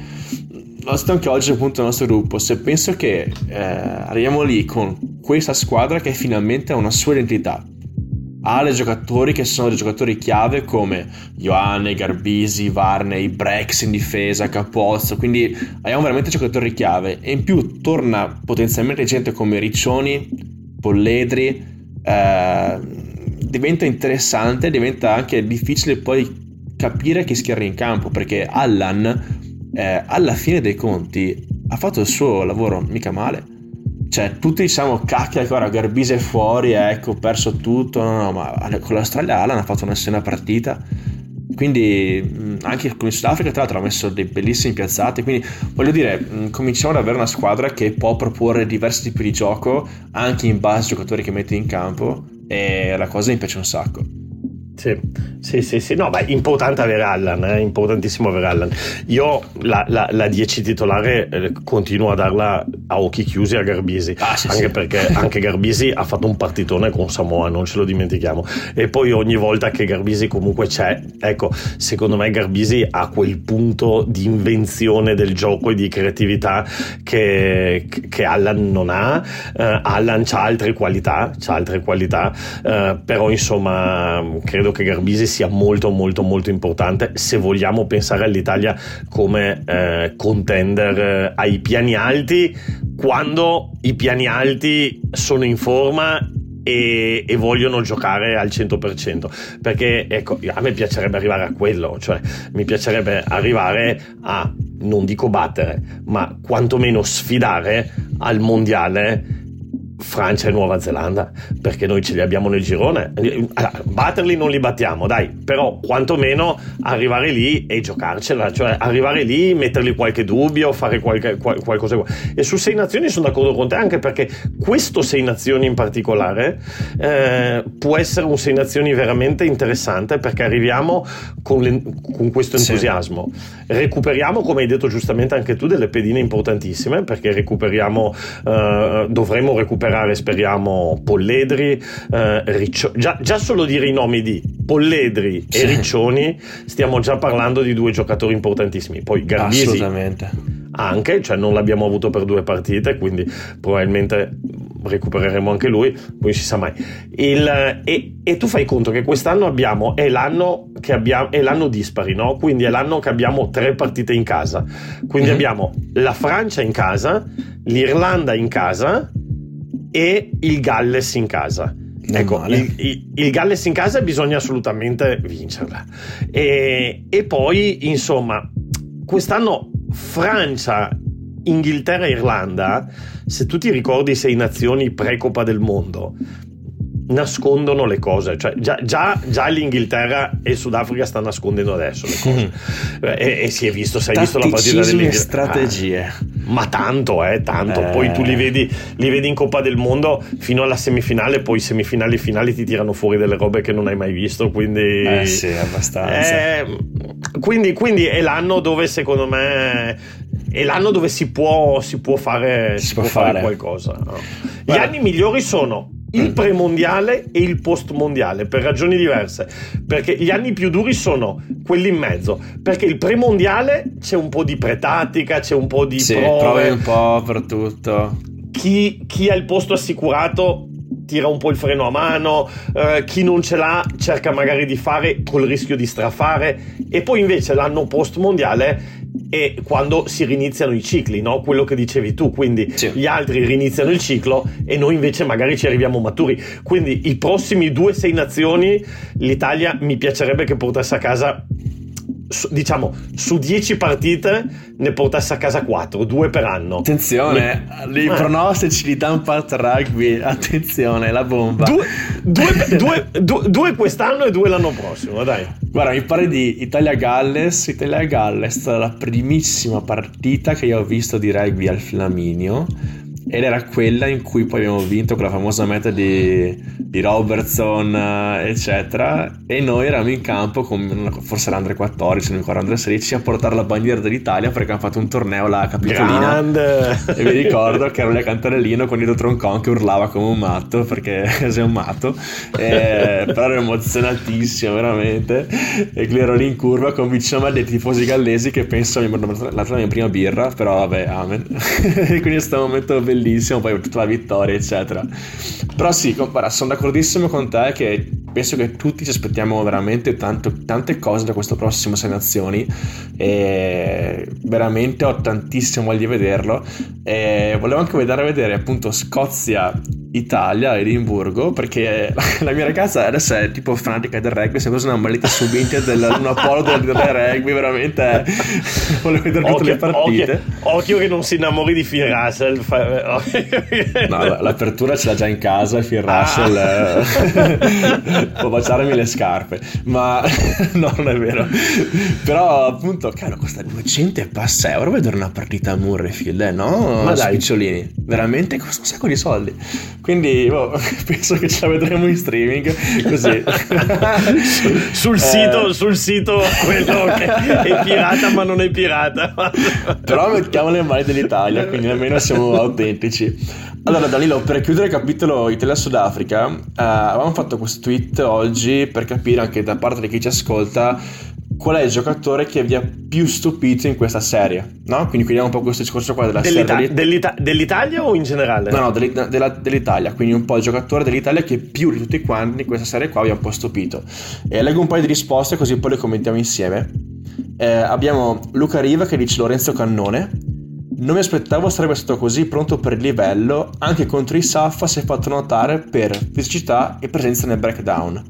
anche oggi appunto nel nostro gruppo, se penso che eh, arriviamo lì con questa squadra che finalmente ha una sua identità, ha dei giocatori che sono dei giocatori chiave come Ioane, Garbisi, Varney, Brex in difesa, Capozzo, quindi abbiamo veramente giocatori chiave. E in più torna potenzialmente gente come Riccioni, Polledri, eh, diventa interessante, diventa anche difficile poi capire chi schierare in campo perché Allan eh, alla fine dei conti ha fatto il suo lavoro mica male. Cioè, tutti diciamo, cacchia, ora Garbise fuori, ecco, perso tutto. No, no, ma con l'Australia Alan ha fatto una buona partita. Quindi anche con il Sudafrica, tra l'altro, ha messo dei bellissimi piazzati. Quindi voglio dire, cominciamo ad avere una squadra che può proporre diversi tipi di gioco anche in base ai giocatori che mette in campo. E la cosa mi piace un sacco. Sì, sì, sì, sì. no, beh, importante avere Allan, è eh? importantissimo avere Allan. Io la, la, la 10 titolare eh, continuo a darla a occhi chiusi a Garbisi, ah, sì, anche sì. perché anche Garbisi ha fatto un partitone con Samoa, non ce lo dimentichiamo. E poi ogni volta che Garbisi comunque c'è, ecco, secondo me Garbisi ha quel punto di invenzione del gioco e di creatività che, che Allan non ha. Uh, Allan ha altre qualità, c'ha altre qualità, uh, però insomma credo credo che Garbisi sia molto molto molto importante. Se vogliamo pensare all'Italia come eh, contender eh, ai piani alti quando i piani alti sono in forma e, e, vogliono giocare al 100% perché ecco a me piacerebbe arrivare a quello cioè mi piacerebbe arrivare a non dico battere ma quantomeno sfidare al mondiale Francia e Nuova Zelanda, perché noi ce li abbiamo nel girone. Allora, batterli non li battiamo, dai, però quantomeno arrivare lì e giocarcela, cioè arrivare lì, metterli qualche dubbio, fare qualche, qual, qualcosa. E su Sei Nazioni sono d'accordo con te, anche perché questo Sei Nazioni in particolare eh, può essere un Sei Nazioni veramente interessante perché arriviamo con, le, con questo entusiasmo. Sì. Recuperiamo, come hai detto giustamente anche tu, delle pedine importantissime perché recuperiamo, eh, dovremo recuperare recuperare, speriamo, Polledri, eh, Riccio- già, già, solo dire i nomi di Polledri e Riccioni, stiamo già parlando di due giocatori importantissimi. Poi Garbisi Assolutamente. anche, cioè non l'abbiamo avuto per due partite, quindi probabilmente recupereremo anche lui, poi si sa mai. Il, e, e, tu fai conto che quest'anno abbiamo, è l'anno, che abbiamo, è l'anno dispari, no? Quindi è l'anno che abbiamo tre partite in casa. Quindi mm-hmm. abbiamo la Francia in casa, l'Irlanda in casa e il Galles in casa. Ecco, il, il, il, Galles in casa bisogna assolutamente vincerla. E, e poi, insomma, quest'anno Francia, Inghilterra e Irlanda, se tu ti ricordi sei nazioni pre-Coppa del Mondo, nascondono le cose, cioè già, già, già, l'Inghilterra e il Sudafrica stanno nascondendo adesso le cose mm. e, e, si è visto, hai visto la partita delle strategie. Ah, ma tanto, eh, tanto. Eh. Poi tu li vedi, li vedi in Coppa del Mondo fino alla semifinale, poi semifinali e finali ti tirano fuori delle robe che non hai mai visto, quindi... Eh sì, abbastanza. Eh, quindi, quindi è l'anno dove secondo me è l'anno dove si può, si può fare, si, si può fare. fare qualcosa. No? Gli anni migliori sono il premondiale e il postmondiale per ragioni diverse. Perché gli anni più duri sono quelli in mezzo. Perché il premondiale c'è un po' di pretattica, c'è un po' di sì, prove. un po' per tutto. Chi, chi ha il posto assicurato tira un po' il freno a mano, eh, chi non ce l'ha cerca magari di fare col rischio di strafare e poi invece l'anno post mondiale è quando si riniziano i cicli, no? quello che dicevi tu, quindi sì. gli altri riniziano il ciclo e noi invece magari ci arriviamo maturi. Quindi i prossimi due sei nazioni l'Italia mi piacerebbe che portasse a casa diciamo su 10 partite ne portasse a casa 4, 2 per anno. Attenzione, Mi... i eh. pronostici di Dumpat Rugby, attenzione, la bomba. Due, due, due, due, due quest'anno e due l'anno prossimo, dai. Guarda, mi pare di Italia-Galles. Italia-Galles è stata la primissima partita che io ho visto di rugby al Flaminio ed era quella in cui poi abbiamo vinto quella famosa meta di, di Robertson eccetera. E noi eravamo in campo con forse l'Andre 14 non mi ricordo Andre 16 a portare la bandiera dell'Italia perché hanno fatto un torneo là a Capitolina. Grande. e mi ricordo che ero lì a Cantarellino con Ido Troncon che urlava come un matto perché sei un matto. E, però ero emozionatissimo veramente. E ero lì in curva con vicino a me dei tifosi gallesi che penso la mia prima birra però vabbè amen. Quindi è stato un momento bellissimo bellissimo, poi tutta la vittoria, eccetera. Però sì, guarda, sono d'accordissimo con te che penso che tutti ci aspettiamo veramente tanto, tante cose da questo prossimo Sei Nazioni e veramente ho tantissimo voglia di vederlo e volevo anche andare a vedere appunto Scozia Italia, Edimburgo, perché la mia ragazza adesso è tipo fanatica del rugby, si è presa una maledetta subinte del, un apollo del, del rugby, veramente volevo vedere tutte occhio, le partite. Occhio, occhio, che non si innamori di Russell. No, l'apertura ce l'ha già in casa, Phil Russell ah. può baciarmi le scarpe, ma no, non è vero. Però appunto, caro, costa 200 e passa euro vedere una partita a Murrayfield, eh, no? Ma dai, Spicciolini, veramente costa un sacco di soldi. Quindi oh, penso che ce la vedremo in streaming così. sul, eh, sito, sul sito quello che è pirata ma non è pirata. Però mettiamo le mani dell'Italia, quindi almeno siamo autentici. Allora Danilo, per chiudere il capitolo Italia-Sudafrica, uh, avevamo fatto questo tweet oggi per capire anche da parte di chi ci ascolta qual è il giocatore che vi ha più stupito in questa serie, no? Quindi chiudiamo un po' questo discorso qua della Dell'Ita- serie. Dell'Ita- dell'Italia o in generale? No, no, dell'Ita- della, dell'Italia, quindi un po' il giocatore dell'Italia che più di tutti quanti in questa serie qua vi ha un po' stupito. E leggo un paio di risposte così poi le commentiamo insieme. Eh, abbiamo Luca Riva che dice Lorenzo Cannone. Non mi aspettavo sarebbe stato così pronto per il livello, anche contro i Saffa si è fatto notare per fisicità e presenza nel breakdown.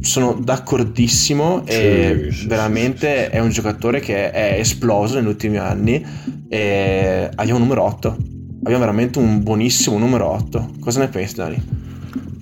Sono d'accordissimo e sì, veramente sì, è un giocatore che è esploso negli ultimi anni e abbiamo un numero 8 abbiamo veramente un buonissimo numero 8 cosa ne pensi Dani?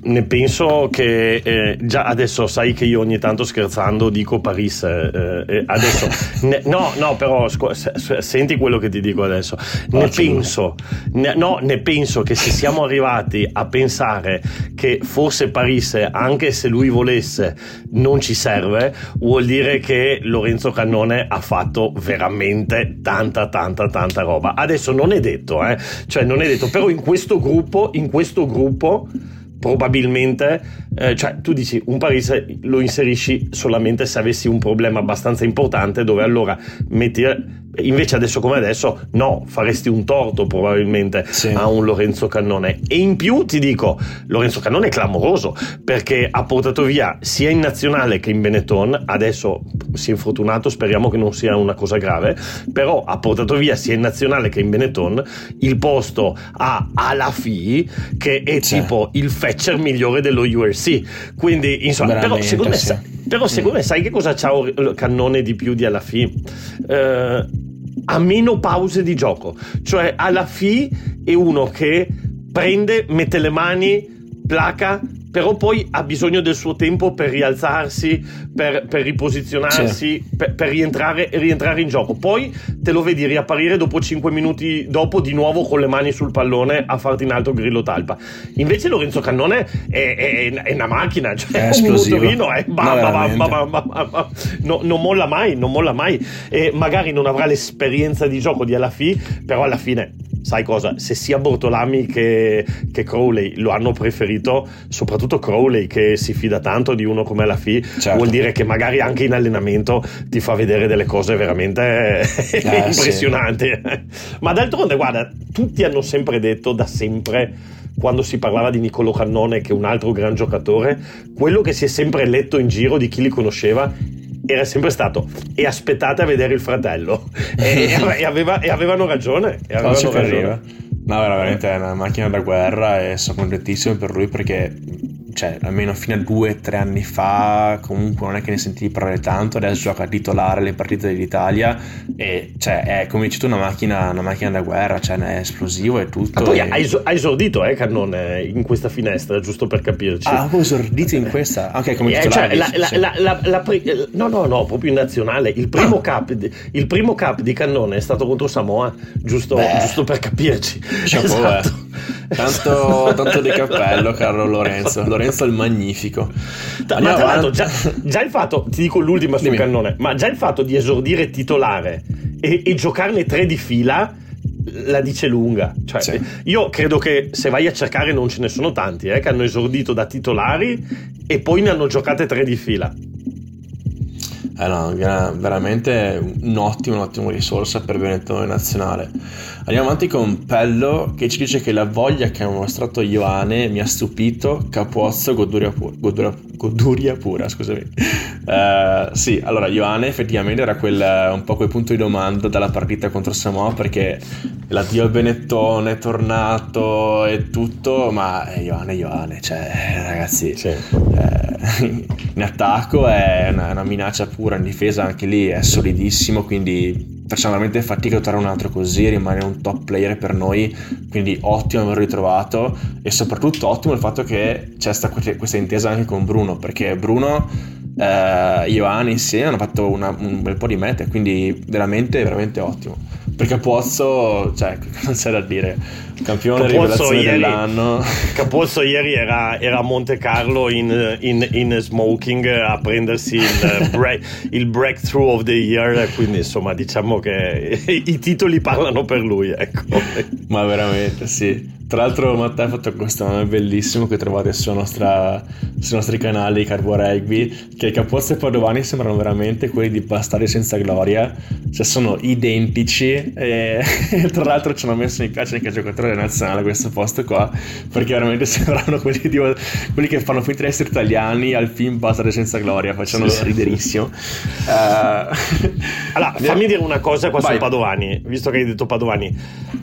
Ne penso che eh, già adesso sai che io ogni tanto scherzando dico Paris. Eh, eh, adesso, ne, no, no, però scu- se, se, senti quello che ti dico adesso. Ne penso, ne, no, ne penso che se siamo arrivati a pensare che forse Paris, anche se lui volesse, non ci serve, vuol dire che Lorenzo Cannone ha fatto veramente tanta, tanta, tanta roba. Adesso non è detto, eh? cioè non è detto, però in questo gruppo, in questo gruppo probabilmente, eh, cioè tu dici un Paris lo inserisci solamente se avessi un problema abbastanza importante dove allora metti Invece adesso come adesso no, faresti un torto probabilmente sì. a un Lorenzo Cannone. E in più ti dico, Lorenzo Cannone è clamoroso perché ha portato via sia in nazionale che in Benetton, adesso si è infortunato, speriamo che non sia una cosa grave, però ha portato via sia in nazionale che in Benetton il posto a Alafi che è sì. tipo il fetcher migliore dello URC. Quindi insomma, però secondo me... Sì però secondo me sai che cosa c'ha Cannone di più di alla fine? Eh, ha meno pause di gioco. Cioè alla fine è uno che prende, mette le mani, placa, però poi ha bisogno del suo tempo per rialzarsi, per, per riposizionarsi, per, per rientrare, rientrare, in gioco. Poi te lo vedi riapparire dopo 5 minuti dopo di nuovo con le mani sul pallone a farti in alto grillo talpa. Invece Lorenzo Cannone è, è, è una macchina, cioè è un motorino, è bam, bam, bam, no, non molla mai, non molla mai. E magari non avrà l'esperienza di gioco di alla fine, però alla fine sai cosa? Se sia Bortolami che, che, Crowley lo hanno preferito, soprattutto Crowley che si fida tanto di uno come la FI, certo. vuol dire che magari anche in allenamento ti fa vedere delle cose veramente eh, impressionanti. Sì. Ma d'altronde, guarda, tutti hanno sempre detto da sempre quando si parlava di Niccolò Cannone, che è un altro gran giocatore, quello che si è sempre letto in giro di chi li conosceva era sempre stato e aspettate a vedere il fratello e, e, aveva, e avevano ragione, e avevano ragione. No, veramente è una macchina da guerra e sono contentissimo per lui perché cioè, almeno fino a due o tre anni fa, comunque non è che ne sentivi parlare tanto, adesso gioca a titolare le partite dell'Italia e cioè, è come dici tu una macchina, una macchina da guerra, cioè è esplosivo e tutto. Ma poi e... ha esordito, eh, Cannone, in questa finestra, giusto per capirci. Ah, ha esordito in questa? Ok, come eh, titolare. Cioè, la, la, la, la, no, no, no, proprio in nazionale. Il primo, ah. cap, il primo cap di Cannone è stato contro Samoa, giusto, giusto per capirci. Chapeau, eh. Tanto, tanto di cappello, caro Lorenzo. Lorenzo il Magnifico. ma tra l'altro, già, già, il fatto, ti dico l'ultima sul Dimmi. cannone, ma già il fatto di esordire titolare e, e giocarne tre di fila la dice lunga. Cioè, sì. Io credo che se vai a cercare non ce ne sono tanti eh, che hanno esordito da titolari e poi ne hanno giocate tre di fila. Eh no, veramente un'ottima, un'ottima risorsa per Benetton nazionale. Andiamo avanti con Pello che ci dice che la voglia che ha mostrato Ioane mi ha stupito, Capuozzo, goduria, pu- goduria, goduria pura, scusami. Uh, sì, allora Ioane effettivamente era quel, un po' quel punto di domanda dalla partita contro Samoa perché l'addio al Benetton è tornato e tutto, ma Ioane, Ioane, cioè ragazzi, sì. eh, in attacco è una, una minaccia pura, in difesa anche lì è solidissimo, quindi facciamo veramente fatica a trovare un altro così, rimane un top player per noi, quindi ottimo averlo ritrovato e soprattutto ottimo il fatto che c'è stata questa intesa anche con Bruno, perché Bruno eh, Ioane insieme hanno fatto una, un bel po' di mete, quindi veramente, veramente ottimo. Perché Capozzo, cioè, non c'è da dire, campione Capozzo rivelazione ieri, dell'anno. Capozzo ieri era, era, a Monte Carlo in, in, in, smoking a prendersi il, break, il, breakthrough of the year, quindi insomma diciamo che i titoli parlano per lui, ecco. Ma veramente, sì. Tra l'altro Matteo ha fatto questo nome bellissimo che trovate nostra, sui nostri canali Carbo Rugby, che Capozzo e Padovani sembrano veramente quelli di Bastardi senza gloria, cioè sono identici e, tra l'altro ci hanno messo mi piace anche il giocatore nazionale questo posto qua, perché veramente sembrano quelli, di, quelli che fanno finta di essere italiani al film Bastardi senza gloria, facciano sì, riderissimo. Uh, allora, fammi dire una cosa qua Vai. su Padovani, visto che hai detto Padovani,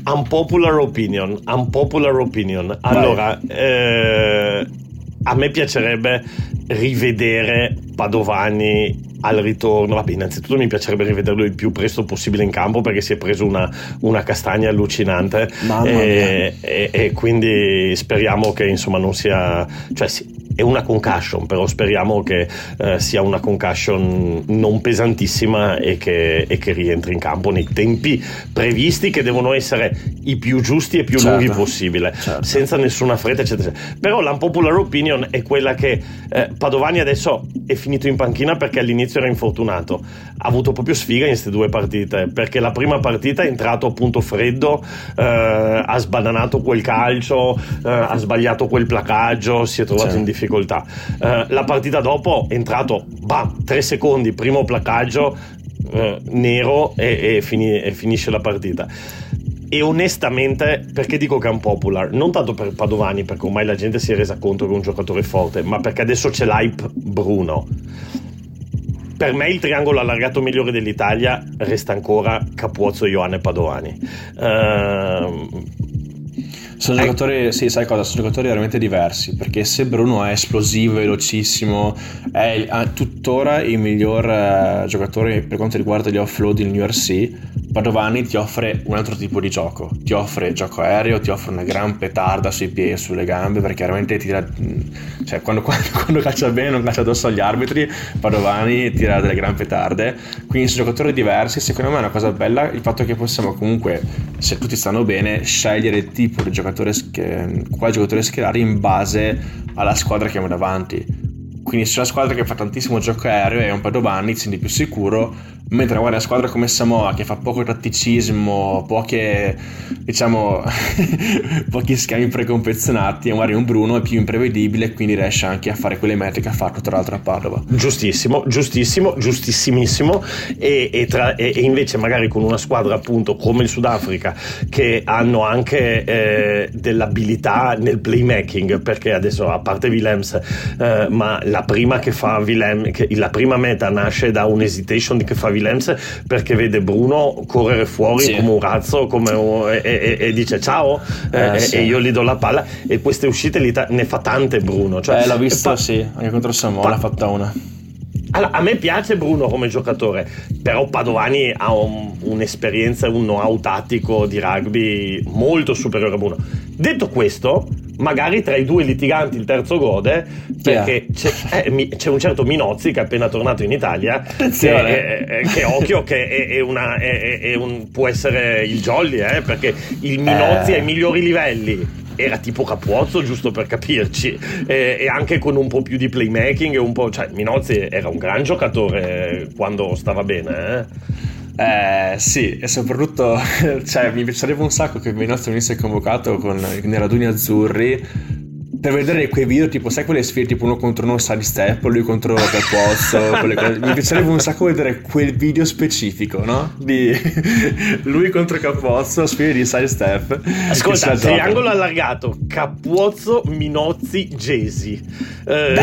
unpopular opinion, unpopular unpopular opinion. Allora, eh, a me piacerebbe rivedere Padovani al ritorno. Vabbè, innanzitutto mi piacerebbe rivederlo il più presto possibile in campo perché si è preso una, una castagna allucinante. E, e, e, quindi speriamo che insomma non sia. Cioè, è una concussion, però speriamo che eh, sia una concussion non pesantissima e che, e che, rientri in campo nei tempi previsti che devono essere i più giusti e più certo. lunghi possibile, certo. senza nessuna fretta, eccetera, eccetera. Però l'unpopular opinion è quella che eh, Padovani adesso è finito in panchina perché all'inizio era infortunato. Ha avuto proprio sfiga in queste due partite, perché la prima partita è entrato appunto freddo, eh, ha sbananato quel calcio, eh, ha sbagliato quel placaggio, si è trovato certo. in difficoltà difficoltà. Eh, la partita dopo è entrato, bam, tre secondi, primo placaggio eh, nero e, e, fini, e finisce la partita. E onestamente perché dico che è un popular? Non tanto per Padovani perché ormai la gente si è resa conto che è un giocatore forte ma perché adesso c'è l'hype Bruno. Per me il triangolo allargato migliore dell'Italia resta ancora Capuozzo, Ioane e Padovani. Uh, sono giocatori, sì, sai cosa? Sono giocatori veramente diversi. Perché se Bruno è esplosivo, velocissimo, è tuttora il miglior uh, giocatore per quanto riguarda gli offload in URC. Padovani ti offre un altro tipo di gioco. Ti offre gioco aereo, ti offre una gran petarda sui piedi e sulle gambe. Perché veramente tira. Cioè, quando, quando, quando caccia bene, non caccia addosso agli arbitri. Padovani tira delle gran petarde. Quindi sono giocatori diversi. Secondo me è una cosa bella il fatto che possiamo comunque, se tutti stanno bene, scegliere il tipo di giocatore giocatore, quale giocatore schierare in base alla squadra che abbiamo davanti. Quindi se una squadra che fa tantissimo gioco aereo e un Padovani, ti senti più sicuro, Mentre guarda una squadra come Samoa che fa poco tatticismo, poche, diciamo, pochi schemi preconfezionati, magari un Bruno è più imprevedibile, quindi riesce anche a fare quelle mete che ha fatto tra l'altro a Padova. Giustissimo, giustissimo, giustissimissimo. E, e, tra, e, e invece magari con una squadra appunto come il Sudafrica che hanno anche eh, dell'abilità nel playmaking, perché adesso a parte Willems, eh, ma la prima che fa Willem, che, la prima meta nasce da un hesitation che fa Willems perché vede Bruno correre fuori sì. come un razzo come un, e, e, e, dice ciao eh, eh, sì. e io gli do la palla e queste uscite ne fa tante Bruno. Cioè, eh, l'ho visto, pa- sì, anche contro Samoa pa- ha fatta una. Allora, a me piace Bruno come giocatore, però Padovani ha un, un'esperienza un know-how tattico di rugby molto superiore a Bruno. Detto questo, magari tra i due litiganti il terzo gode perché c'è, eh, c'è, un certo Minozzi che è appena tornato in Italia che, è, che occhio che è, è una, un, può essere il jolly eh, perché il Minozzi eh. ai migliori livelli era tipo Capuozzo giusto per capirci. E, e, anche con un po' più di playmaking un po' cioè Minozzi era un gran giocatore quando stava bene eh? Eh, sì, e soprattutto cioè, mi piacerebbe un sacco che Minozzi venisse convocato con i raduni azzurri per vedere quei video tipo sai quelle sfide tipo uno contro uno side step lui contro Capozzo mi piacerebbe un sacco vedere quel video specifico no? di lui contro Capozzo sfide di side step. Ascolta triangolo allargato Capozzo Minozzi Jesi eh.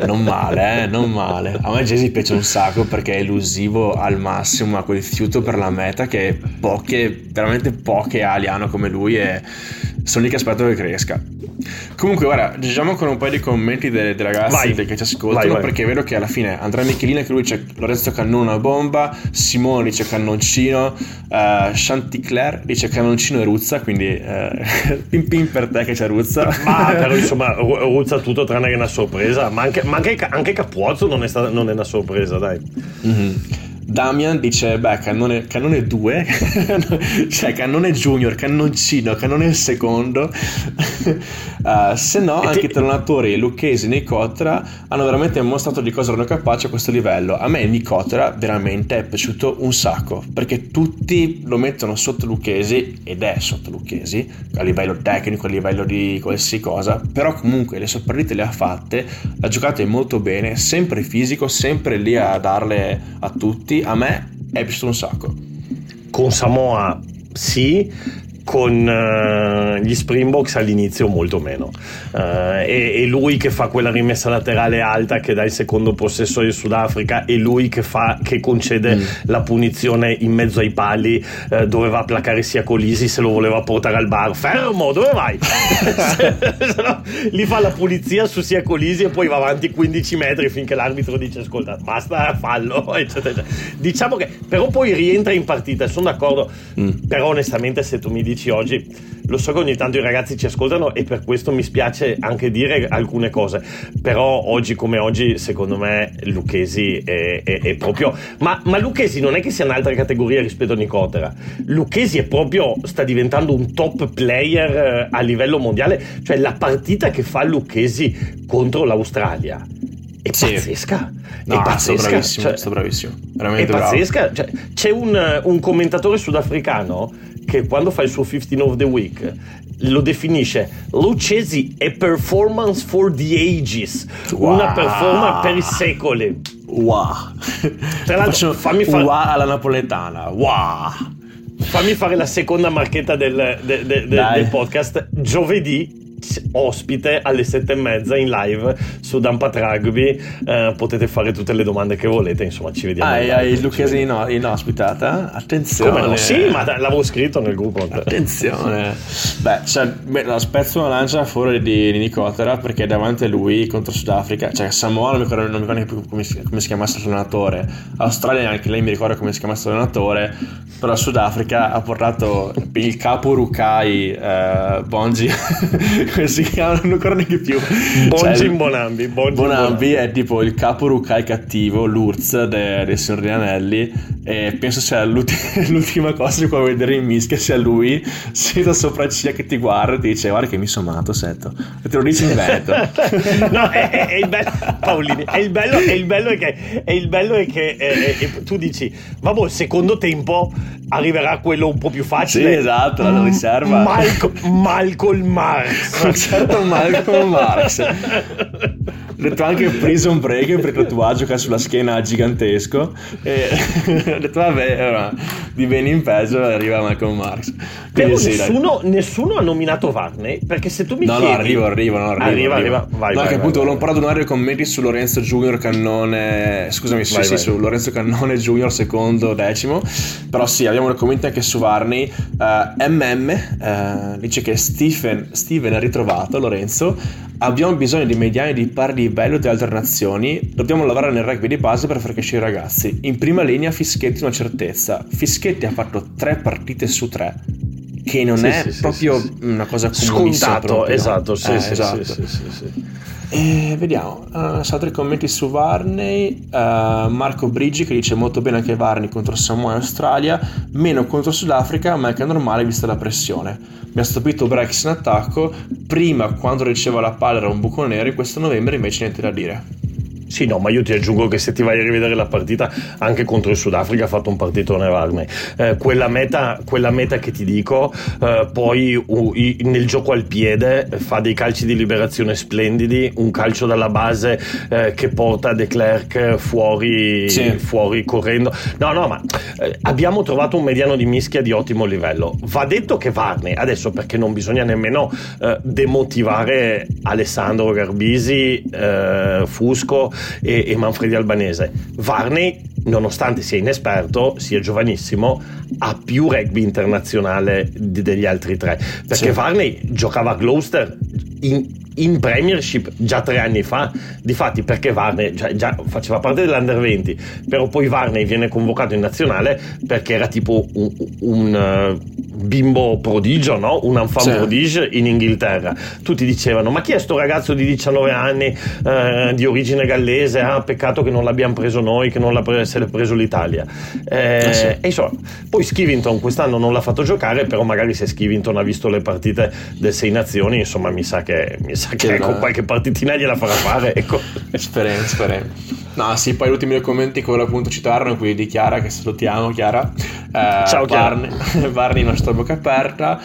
non male eh non male. A me Jesi piace un sacco perché è elusivo al massimo ha quel fiuto per la meta che poche veramente poche ali hanno come lui e sono lì che aspetto che cresca. Comunque, guarda, diciamo con un paio di commenti dei, dei ragazzi vai, che ci ascoltano, vai, vai. perché vedo che alla fine Andrea Michelina che lui c'è Lorenzo Cannone una bomba, Simone dice cannoncino, uh, Chanticler dice cannoncino e Ruzza, quindi uh, pim pim per te che c'è Ruzza. Ma però insomma, Ruzza tutto tranne che una sorpresa, ma anche, ma anche, anche Capuozzo non è, stata, non è una sorpresa, dai. Mm-hmm. Damian dice, beh, cannone, cannone 2, cioè cannone junior, cannoncino, cannone secondo. uh, se no, e anche i tornatori Lucchesi e Nicotra hanno veramente mostrato di cosa erano capaci a questo livello. A me Nicotra veramente è piaciuto un sacco, perché tutti lo mettono sotto Lucchesi, ed è sotto Lucchesi, a livello tecnico, a livello di qualsiasi cosa, però comunque le sue partite le ha fatte, ha giocato molto bene, sempre fisico, sempre lì a darle a tutti tutti, a me è piaciuto un sacco. Con Samoa sì, con uh, gli Springboks all'inizio molto meno uh, e, e, lui che fa quella rimessa laterale alta che dà il secondo possesso del Sudafrica e lui che, fa, che concede mm. la punizione in mezzo ai pali uh, doveva placare sia Colisi se lo voleva portare al bar fermo dove vai se, se no, gli fa la pulizia su sia Colisi e poi va avanti 15 metri finché l'arbitro dice ascolta basta fallo eccetera, eccetera. diciamo che però poi rientra in partita sono d'accordo mm. però onestamente se tu mi dici dici oggi. Lo so che ogni tanto i ragazzi ci ascoltano e per questo mi spiace anche dire alcune cose, però oggi come oggi secondo me Lucchesi è, è, è proprio... Ma, ma, Lucchesi non è che sia un'altra categoria rispetto a Nicotera, Lucchesi è proprio, sta diventando un top player eh, a livello mondiale, cioè la partita che fa Lucchesi contro l'Australia è sì. pazzesca. No, è pazzesca. Sto bravissimo, cioè, sto bravissimo. Veramente è pazzesca. Cioè, c'è un, un, commentatore sudafricano che quando fa il suo 15 of the Week lo definisce Lucchesi è performance for the ages. Wow. una performance per i secoli. Wow. Tra l'altro fammi fare wow alla napoletana. Wow. Fammi fare la seconda marchetta del, del, del, del podcast. Giovedì ospite alle sette e mezza in live su Dampat Rugby. Eh, potete fare tutte le domande che volete. Insomma, ci vediamo. Ah, hai Lucchesi in, in ospitata? Attenzione. Come no? Sì, ma l'avevo scritto nel gruppo. Attenzione. beh, cioè, beh, la spezzo una lancia fuori di, di Nicotera perché davanti a lui contro Sudafrica, cioè Samoa non mi ricordo, non mi ricordo più come, come, si chiamasse l'allenatore. Australia anche lei mi ricorda come si chiamasse l'allenatore. Però Sudafrica ha portato il capo Rukai eh, Bongi si chiama, non ancora neanche più. Bonjin cioè, Bonambi. Bonjin Bonambi è tipo il capo Rukai cattivo, l'Urz dei de Signori Anelli. E penso sia l'ultima cosa che puoi vedere in mischia sia lui senza sopracciglia che ti guarda e ti dice guarda che mi sono amato Setto e te lo dice in veneto. No è, è, è, il bello Paolini è il bello, è il bello è che, è il bello è che è, tu dici vabbè il secondo tempo arriverà quello un po' più facile. Sì esatto la riserva. Malcolm Marx un certo Malcolm Marx. Detto anche Prison Break per il tatuaggio che ha sulla schiena gigantesco. E ho detto vabbè ora, di bene in peggio arriva Malcolm Marx. Però sì, nessuno, nessuno, ha nominato Varney perché se tu mi no chiedi no arrivo arrivo no, arrivo, arriva, arriva. arriva. vai no vai, che vai, appunto volevo parlare di un'area commenti su Lorenzo Junior Cannone scusami sì sì su Lorenzo Cannone Junior secondo decimo. Però sì abbiamo dei commenti anche su Varney. Uh, MM uh, dice che Stephen, Steven è ritrovato Lorenzo Abbiamo bisogno di mediani di pari livello di altre nazioni. Dobbiamo lavorare nel rugby di base per far crescere i ragazzi. In prima linea Fischetti una certezza. Fischetti ha fatto tre partite su tre. Che non sì, è sì, proprio sì, una cosa comunissima. Scontato, esatto, sì, eh, esatto. sì, sì, sì. E vediamo, uh, altri commenti su Varney, uh, Marco Brigi che dice molto bene anche Varney contro Samoa e Australia, meno contro Sudafrica ma è che è normale vista la pressione. Mi ha stupito Brex in attacco, prima quando riceveva la palla era un buco nero, in questo novembre invece niente da dire. Sì, no, ma io ti aggiungo che se ti vai a rivedere la partita, anche contro il Sudafrica ha fatto un partitone Varney. Eh, quella, meta, quella meta che ti dico, eh, poi uh, nel gioco al piede fa dei calci di liberazione splendidi, un calcio dalla base eh, che porta De Klerk fuori, sì. fuori correndo. No, no, ma eh, abbiamo trovato un mediano di mischia di ottimo livello. Va detto che Varney, adesso perché non bisogna nemmeno eh, demotivare Alessandro Garbisi, eh, Fusco e, e Manfredi Albanese. Varney, nonostante sia inesperto, sia giovanissimo, ha più rugby internazionale degli altri tre. Perché sì. Varney giocava a Gloucester in, in Premiership già tre anni fa, difatti perché Varney già, già, faceva parte dell'Under 20, però poi Varney viene convocato in nazionale perché era tipo un, un uh, bimbo prodigio, no? un enfant sì. prodige in Inghilterra. Tutti dicevano ma chi è sto ragazzo di 19 anni uh, di origine gallese? Ah, peccato che non l'abbiamo preso noi, che non l'ha pre- se l'è preso l'Italia. Eh, eh sì. E insomma, poi Skivington quest'anno non l'ha fatto giocare, però magari se Skivington ha visto le partite del Sei Nazioni, insomma mi sa che, mi sa che ecco, qualche partitina gliela farà fare. Ecco. speriamo, speriamo. No, sì, poi gli ultimi due commenti che volevo appunto citarono quelli di Chiara, che salutiamo Chiara. Eh, Ciao Chiara. Barney, Barney nostra bocca aperta.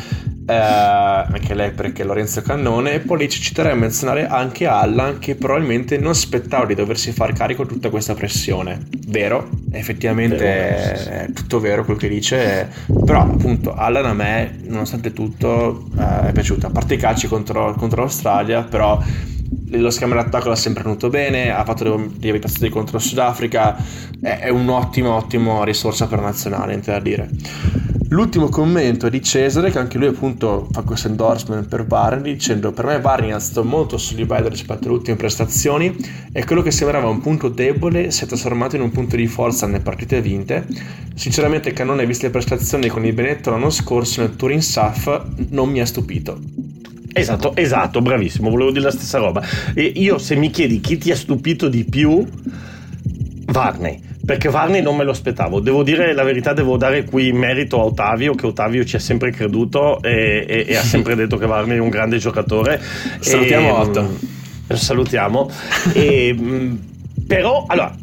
Eh, anche lei perché Lorenzo Cannone e poi ci citerei a menzionare anche Allan che probabilmente non aspettava di doversi far carico di tutta questa pressione. Vero, effettivamente vero, sì, sì. è tutto vero quello che dice però appunto Allan a me nonostante tutto eh, è piaciuto. A parte i calci contro, contro l'Australia però lo schema d'attacco l'ha sempre venuto bene, ha fatto delle abitazioni contro il Sudafrica, è, è un'ottima, ottima risorsa per nazionale, niente da dire. L'ultimo commento è di Cesare, che anche lui appunto fa questo endorsement per Barney, dicendo per me Barney è stato molto sul livello rispetto alle ultime prestazioni e quello che sembrava un punto debole si è trasformato in un punto di forza nelle partite vinte. Sinceramente Cannone, viste le prestazioni con il Benetto l'anno scorso nel Touring SAF, non mi ha stupito. Esatto, esatto, bravissimo, volevo dire la stessa roba. E io se mi chiedi chi ti ha stupito di più, Varney, perché Varney non me lo aspettavo. Devo dire la verità, devo dare qui merito a Ottavio, che Ottavio ci ha sempre creduto e, e, e ha sempre detto che Varney è un grande giocatore. Salutiamo e, Otto. Salutiamo. e, mm, però, allora,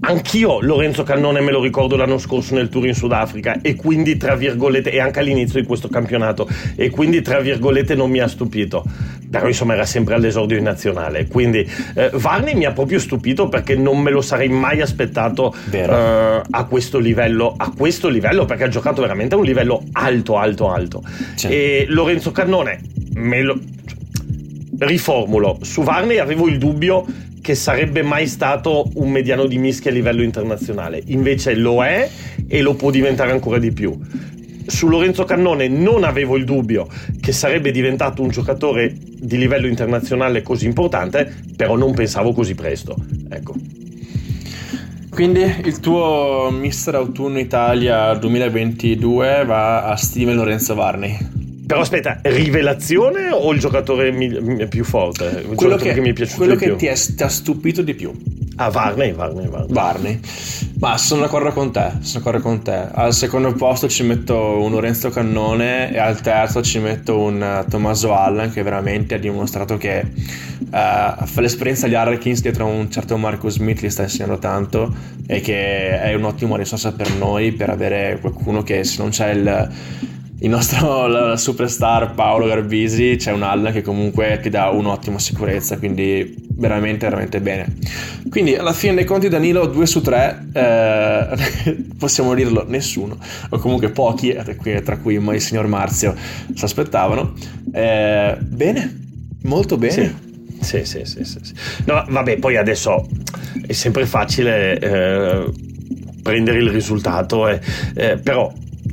Anch'io Lorenzo Cannone me lo ricordo l'anno scorso nel tour in Sudafrica e quindi tra virgolette e anche all'inizio di questo campionato e quindi tra virgolette non mi ha stupito. Però insomma era sempre all'esordio in nazionale. Quindi eh, Varney mi ha proprio stupito perché non me lo sarei mai aspettato eh, a questo livello a questo livello perché ha giocato veramente a un livello alto alto alto. Certo. e Lorenzo Cannone me lo riformulo. Su Varney avevo il dubbio che sarebbe mai stato un mediano di mischia a livello internazionale. Invece lo è e lo può diventare ancora di più. Su Lorenzo Cannone non avevo il dubbio che sarebbe diventato un giocatore di livello internazionale così importante, però non pensavo così presto. Ecco. Quindi il tuo Mister Autunno Italia 2022 va a Steven Lorenzo Varney. Però aspetta, rivelazione o il giocatore mi- più forte? Il quello giocatore che, mi è piaciuto quello di che più? ti, è- ti ha stupito di più. Ah, Varney, Varney, Varney. Barney. Ma sono d'accordo con te, sono d'accordo con te. Al secondo posto ci metto un Lorenzo Cannone e al terzo ci metto un eh, Tommaso Allen che veramente ha dimostrato che eh, fa l'esperienza agli Harlequins dietro a un certo Marco Smith gli sta insegnando tanto e che è un'ottima risorsa per noi per avere qualcuno che se non c'è il il nostro superstar Paolo Garbisi c'è un Allen che comunque ti dà un'ottima sicurezza quindi veramente veramente bene. Quindi alla fine dei conti Danilo 2 su 3 possiamo dirlo nessuno o comunque pochi tra cui- tra cui il signor Marzio si aspettavano Eh, bene molto bene. Sì, sì, sì, sì, sì. No, vabbè, poi adesso è sempre facile eh, prendere il risultato, eh, eh, però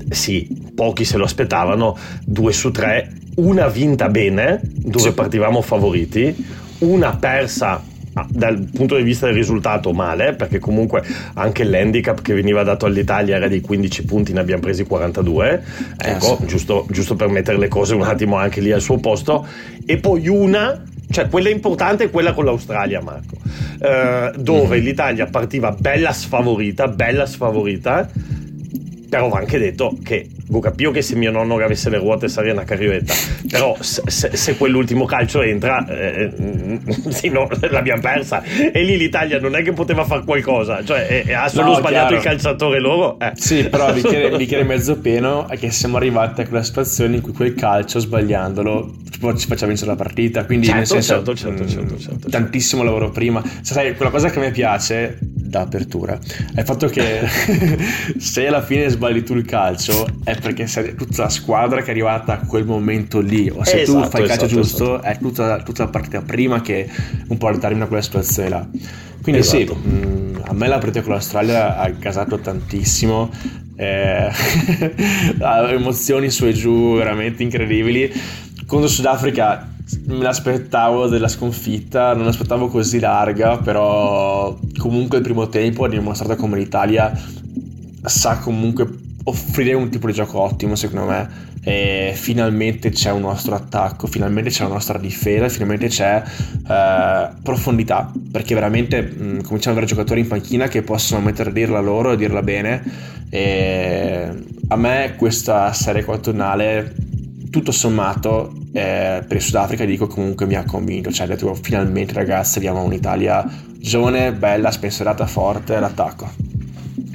sì, pochi se lo aspettavano, due su tre, una vinta bene, dove partivamo favoriti, una persa ah, dal punto di vista del risultato male, perché comunque anche l'handicap che veniva dato all'Italia era di 15 punti, ne abbiamo presi 42, ecco, sì. giusto, giusto per mettere le cose un attimo anche lì al suo posto, e poi una, cioè quella importante è quella con l'Australia, Marco, eh, dove l'Italia partiva bella sfavorita, bella sfavorita, però va anche detto che vo capio che se mio nonno avesse le ruote sarebbe una carrioletta però se, se- se quell'ultimo calcio entra eh, mm, sì, no, l'abbiamo persa e lì l'Italia non è che poteva fare qualcosa cioè eh, ha solo No, sbagliato chiaro. il calciatore loro eh. Sì, però bicchiere, bicchiere mezzo pieno è che siamo arrivati a quella situazione in cui quel calcio sbagliandolo ci fa- ci faccia vincere la partita. Quindi, Certo, nel senso, certo, certo, mh, certo, certo, tantissimo lavoro prima. Cioè, sai, quella cosa che mi piace da apertura è il fatto che se alla fine sbagli tu il calcio è perché sei tutta la squadra che è arrivata a quel momento lì. O se tu Esatto, fai il calcio esatto, giusto, è tutta, tutta la partita prima che un po' termina quella situazione là. Quindi Esatto. sì, mh, a me la partita con l'Australia ha gasato tantissimo. eh, emozioni su e giù veramente incredibili. Contro Sudafrica me l'aspettavo della sconfitta, non l'aspettavo così larga, però comunque il primo tempo ha dimostrato come l'Italia sa comunque offrire un tipo di gioco ottimo secondo me. E finalmente c'è un nostro attacco finalmente c'è una nostra difesa finalmente c'è eh, profondità. Perché veramente mh, cominciamo ad avere giocatori in panchina che possono mettere a dirla loro e dirla bene. E a me questa serie quattornale tutto sommato eh, per il Sudafrica dico comunque mi ha convinto cioè detto finalmente ragazzi abbiamo un'Italia giovane, bella, spensierata, forte all'attacco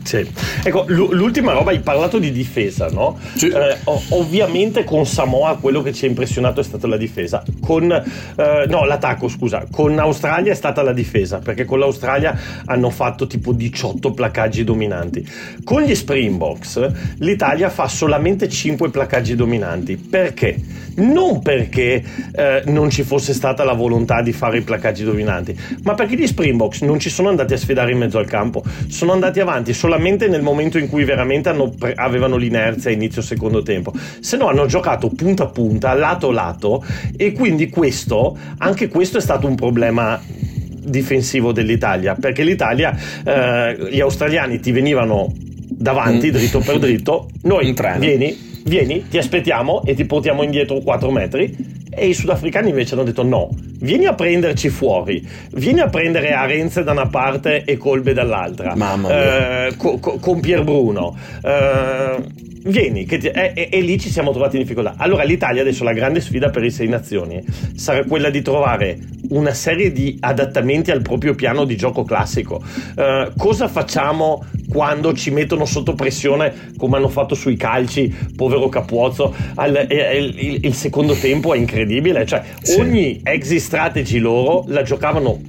Sì. Ecco, l'ultima roba, hai parlato di difesa, no? Sì. Eh, ovviamente con Samoa quello che ci ha impressionato è stata la difesa. Con, eh, no, l'attacco, scusa. Con Australia è stata la difesa, perché con l'Australia hanno fatto tipo 18 placaggi dominanti. Con gli Springboks l'Italia fa solamente 5 placaggi dominanti. Perché? Non perché eh, non ci fosse stata la volontà di fare i placaggi dominanti, ma perché gli Springboks non ci sono andati a sfidare in mezzo al campo, sono andati avanti solamente nel momento in cui veramente hanno pre- avevano l'inerzia inizio secondo tempo, se no hanno giocato punta a punta, lato a lato e quindi questo, anche questo è stato un problema difensivo dell'Italia, perché l'Italia, eh, gli australiani ti venivano davanti, Mm. dritto per dritto, noi vieni, vieni, ti aspettiamo e ti portiamo indietro 4 metri. E i sudafricani invece hanno detto no, vieni a prenderci fuori, vieni a prendere Arenze da una parte e Colbe dall'altra, Mamma mia. Eh, co- co- con Pierbruno. Eh, vieni, che e, e- e lì ci siamo trovati in difficoltà. Allora l'Italia adesso la grande sfida per i sei nazioni sarà quella di trovare una serie di adattamenti al proprio piano di gioco classico. Eh, cosa facciamo quando ci mettono sotto pressione come hanno fatto sui calci, povero Capuozzo, al- il, il- il secondo tempo è incredibile, cioè Sì. ogni exit strategy loro la giocavano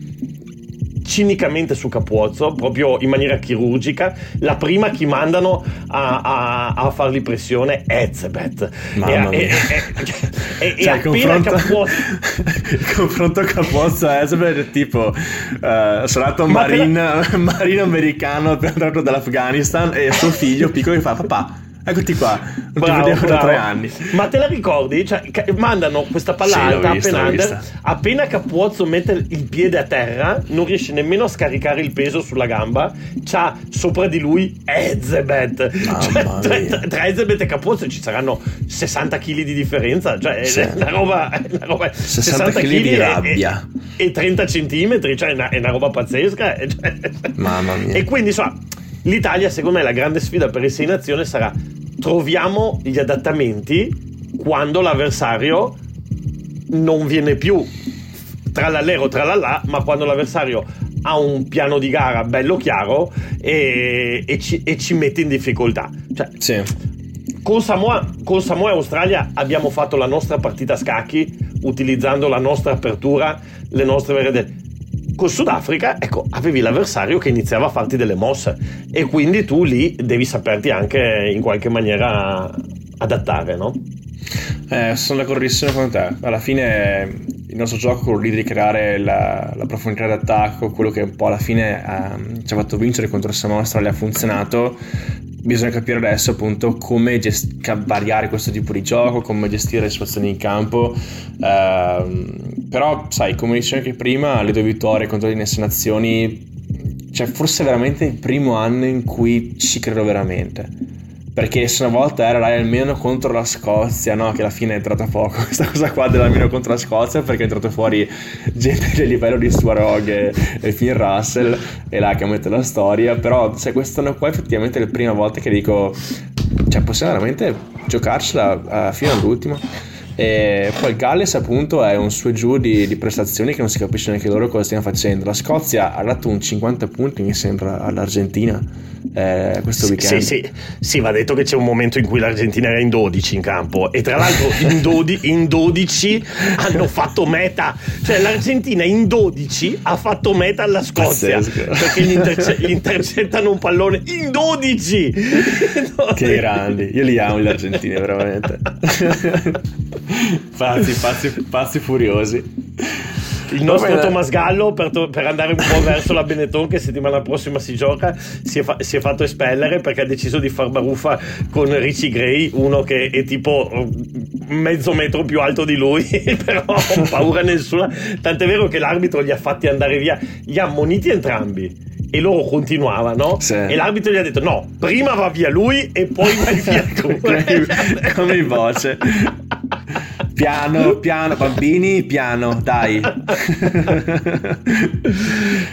cinicamente su Capuozzo, proprio in maniera chirurgica. La prima chi mandano a, a, a fargli pressione è Ezebet. Mamma e, mia. e, e, Cioè, il confronto, Capuozzo... il confronto Capozzo e Esbert è tipo eh, sono andato a un Ma marine, marino americano appena tornato dall'Afghanistan e suo figlio piccolo che fa papà Eccoti qua, non Bravo, ti vedevo da tre anni. Ma te la ricordi? Cioè, mandano questa palla Sì, alta vista, appena under, appena Capuozzo mette il piede a terra, non riesce nemmeno a scaricare il peso sulla gamba, c'ha sopra di lui Ezebet. Mamma Cioè, tra, tra- Ezebet e Capuozzo ci saranno 60 kg di differenza, cioè è Sì. una roba, è una roba 60 60 chili di rabbia. E, e 30 centimetri, cioè è una, è una roba pazzesca. cioè- Mamma mia. E quindi insomma, l'Italia, secondo me, la grande sfida per il Sei Nazioni sarà troviamo gli adattamenti quando l'avversario non viene più trallallero trallallà, ma quando l'avversario ha un piano di gara bello chiaro e, e ci, e ci mette in difficoltà. Cioè, Sì. con Samoa, con Samoa e Australia abbiamo fatto la nostra partita a scacchi utilizzando la nostra apertura, le nostre vedette. Con Sudafrica, ecco, avevi l'avversario che iniziava a farti delle mosse e quindi tu lì devi saperti anche in qualche maniera adattare, no? Eh, sono d'accordissimo con te. Alla fine il nostro gioco, quello lì di creare la, la profondità d'attacco, quello che un po' alla fine ehm, ci ha fatto vincere contro Samoa Australia ha funzionato. Bisogna capire adesso appunto come gest- variare questo tipo di gioco, come gestire le situazioni in campo. Ehm, però, sai, come dicevo anche prima, le due vittorie contro le Nesse Nazioni, cioè forse veramente il primo anno in cui ci credo veramente. Perché se una volta era almeno contro la Scozia, no? Che alla fine è entrata poco questa cosa qua dell'almeno contro la Scozia, perché è entrato fuori gente del livello di Stuarog e, e Finn Russell, e là che mette la storia. Però, se quest'anno qua effettivamente è la prima volta che dico, cioè possiamo veramente giocarcela eh, fino all'ultimo. E poi il Galles appunto è un su e giù di, di prestazioni che non si capisce neanche loro cosa stiano facendo. La Scozia ha dato un 50 punti mi sembra all'Argentina eh, questo Sì, weekend. sì, sì, va detto che c'è un momento in cui l'Argentina era in 12 in campo e tra l'altro in, dodi- in 12 hanno fatto meta, cioè l'Argentina in 12 ha fatto meta alla Scozia Pazzesco. perché gli, interce- gli intercettano un pallone in 12. Che grandi, io li amo gli argentini veramente. pazzi, pazzi, pazzi furiosi. Il nostro. Thomas Gallo, per, to- per andare un po' verso la Benetton, che settimana prossima si gioca, si è, fa- si è fatto espellere perché ha deciso di far baruffa con Richie Gray, uno che è tipo eh, mezzo metro più alto di lui, però ho paura nessuna. Tant'è vero che l'arbitro li ha fatti andare via, li ha ammoniti entrambi. E loro continuavano Sì. e l'arbitro gli ha detto no, prima va via lui e poi vai via tu. come in voce. Piano, piano, bambini, piano, dai.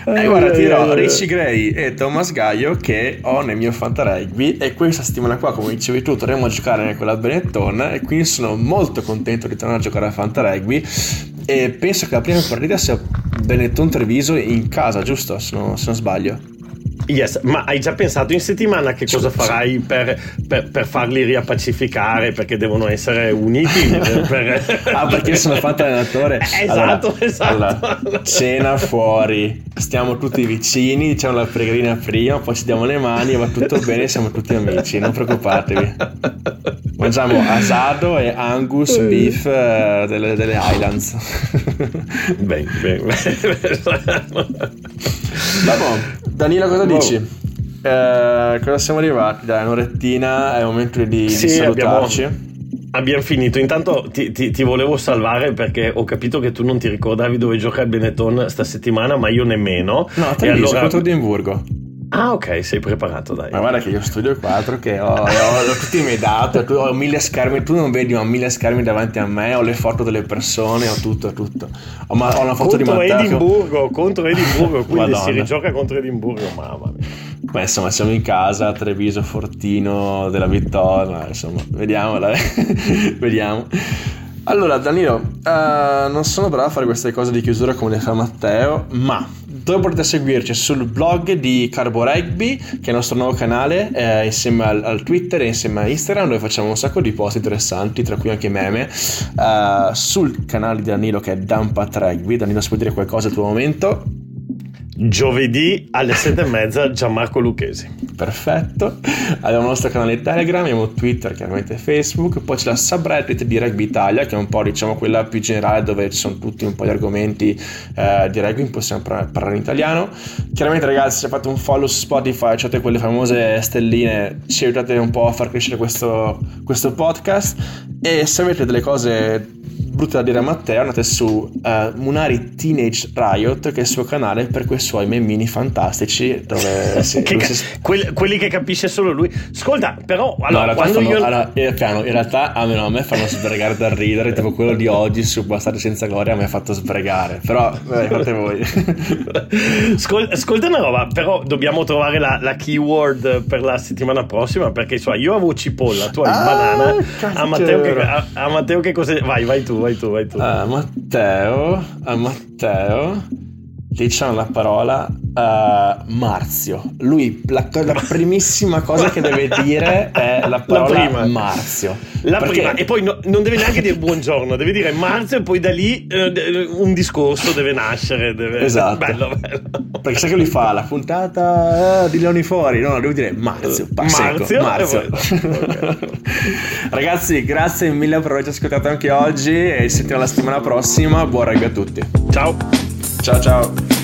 e guarda, ti dirò, Richie Gray e Thomas Gaio che ho nel mio Fantarugby e questa settimana qua, come dicevi tu, torniamo a giocare con la Benetton e quindi sono molto contento di tornare a giocare a Fantarugby e penso che la prima partita sia Benetton Treviso in casa, giusto? Se non, se non sbaglio. Yes, ma hai già pensato in settimana che cosa farai per, per- per farli riappacificare? Perché devono essere uniti. per- Ah, perché sono fatto allenatore? Esatto, esatto. allora, cena fuori, stiamo tutti vicini, diciamo la pregherina prima, poi ci diamo le mani, va tutto bene, siamo tutti amici, non preoccupatevi. Mangiamo asado e angus beef eh, delle, delle Highlands. Bene, bene, bene. Vabbè, Danilo cosa Wow. dici? Eh, cosa siamo arrivati? Dai, un'orettina, è il momento di, di Sì, salutarci. abbiamo- Abbiamo finito. Intanto ti, ti- ti volevo salvare perché ho capito che tu non ti ricordavi dove gioca il Benetton sta settimana, ma io nemmeno. No, E te allora... allora... contro Edimburgo. Ah, ok, sei preparato, dai. Ma guarda che io studio 4 che ho, ho, ho tutti i miei dati, tu- ho mille schermi, tu non vedi, ho mille schermi davanti a me, ho le foto delle persone, ho tutto, ho tutto. Ho, ma- ho una foto contro di Matteo. Edimburgo, contro Edimburgo, quindi si Madonna. rigioca contro Edimburgo, mamma mia. Beh, insomma, siamo in casa, Treviso, Fortino, della Vittoria, insomma, vediamo, vediamo. Allora, Danilo, eh, non sono bravo a fare queste cose di chiusura come le fa Matteo, ma dove potete seguirci? Sul blog di Carbo Rugby, che è il nostro nuovo canale, eh, insieme al, al Twitter e insieme a Instagram, dove facciamo un sacco di post interessanti, tra cui anche meme. Eh, sul canale di Danilo, che è Dumpat Rugby. Danilo, se vuoi dire qualcosa al tuo momento? Giovedì alle sette e mezza Gianmarco Lucchesi. Perfetto. Abbiamo il nostro canale Telegram, abbiamo Twitter, chiaramente Facebook, poi c'è la subreddit di Rugby Italia, che è un po' diciamo quella più generale dove ci sono tutti un po' di argomenti eh, di rugby, possiamo parlare in italiano. Chiaramente ragazzi, se fate un follow su Spotify, accettate quelle famose stelline, ci aiutate un po' a far crescere questo, questo podcast e se avete delle cose brutte da dire a Matteo, andate su uh, Munari Teenage Riot, che è il suo canale per quei suoi memini fantastici. Dove si, che si... quelli, quelli, che capisce solo lui. Ascolta, però, allora, no, quando fanno, io. Allora, in, realtà, in realtà a me, no, a me fanno sbregare da ridere. tipo quello di oggi su Bastardi senza gloria mi ha fatto sbregare. Però, vabbè, fate voi. Ascolta, ascolta una roba, però dobbiamo trovare la, la, keyword per la settimana prossima. Perché so, io avevo cipolla, tu hai ah, banana. A Matteo, che, a, a Matteo che cosa. Vai, vai tu, vai tu, vai tu. Uh, Matteo, a Matteo diciamo la parola uh, Marzio. Lui, la, la, primissima cosa che deve dire è la parola la Marzio. La perché... prima, e poi no, non deve neanche dire buongiorno, deve dire Marzio e poi da lì eh, un discorso deve nascere. Deve... Esatto. Bello, bello. Perché sai che lui fa la puntata eh, di Leoni fuori, no, devo dire Marzio. Marzio. Marzio. Okay. Ragazzi, grazie mille per averci ascoltato anche oggi e ci sentiamo la settimana prossima. Buon rugby a tutti. Ciao. Ciao ciao.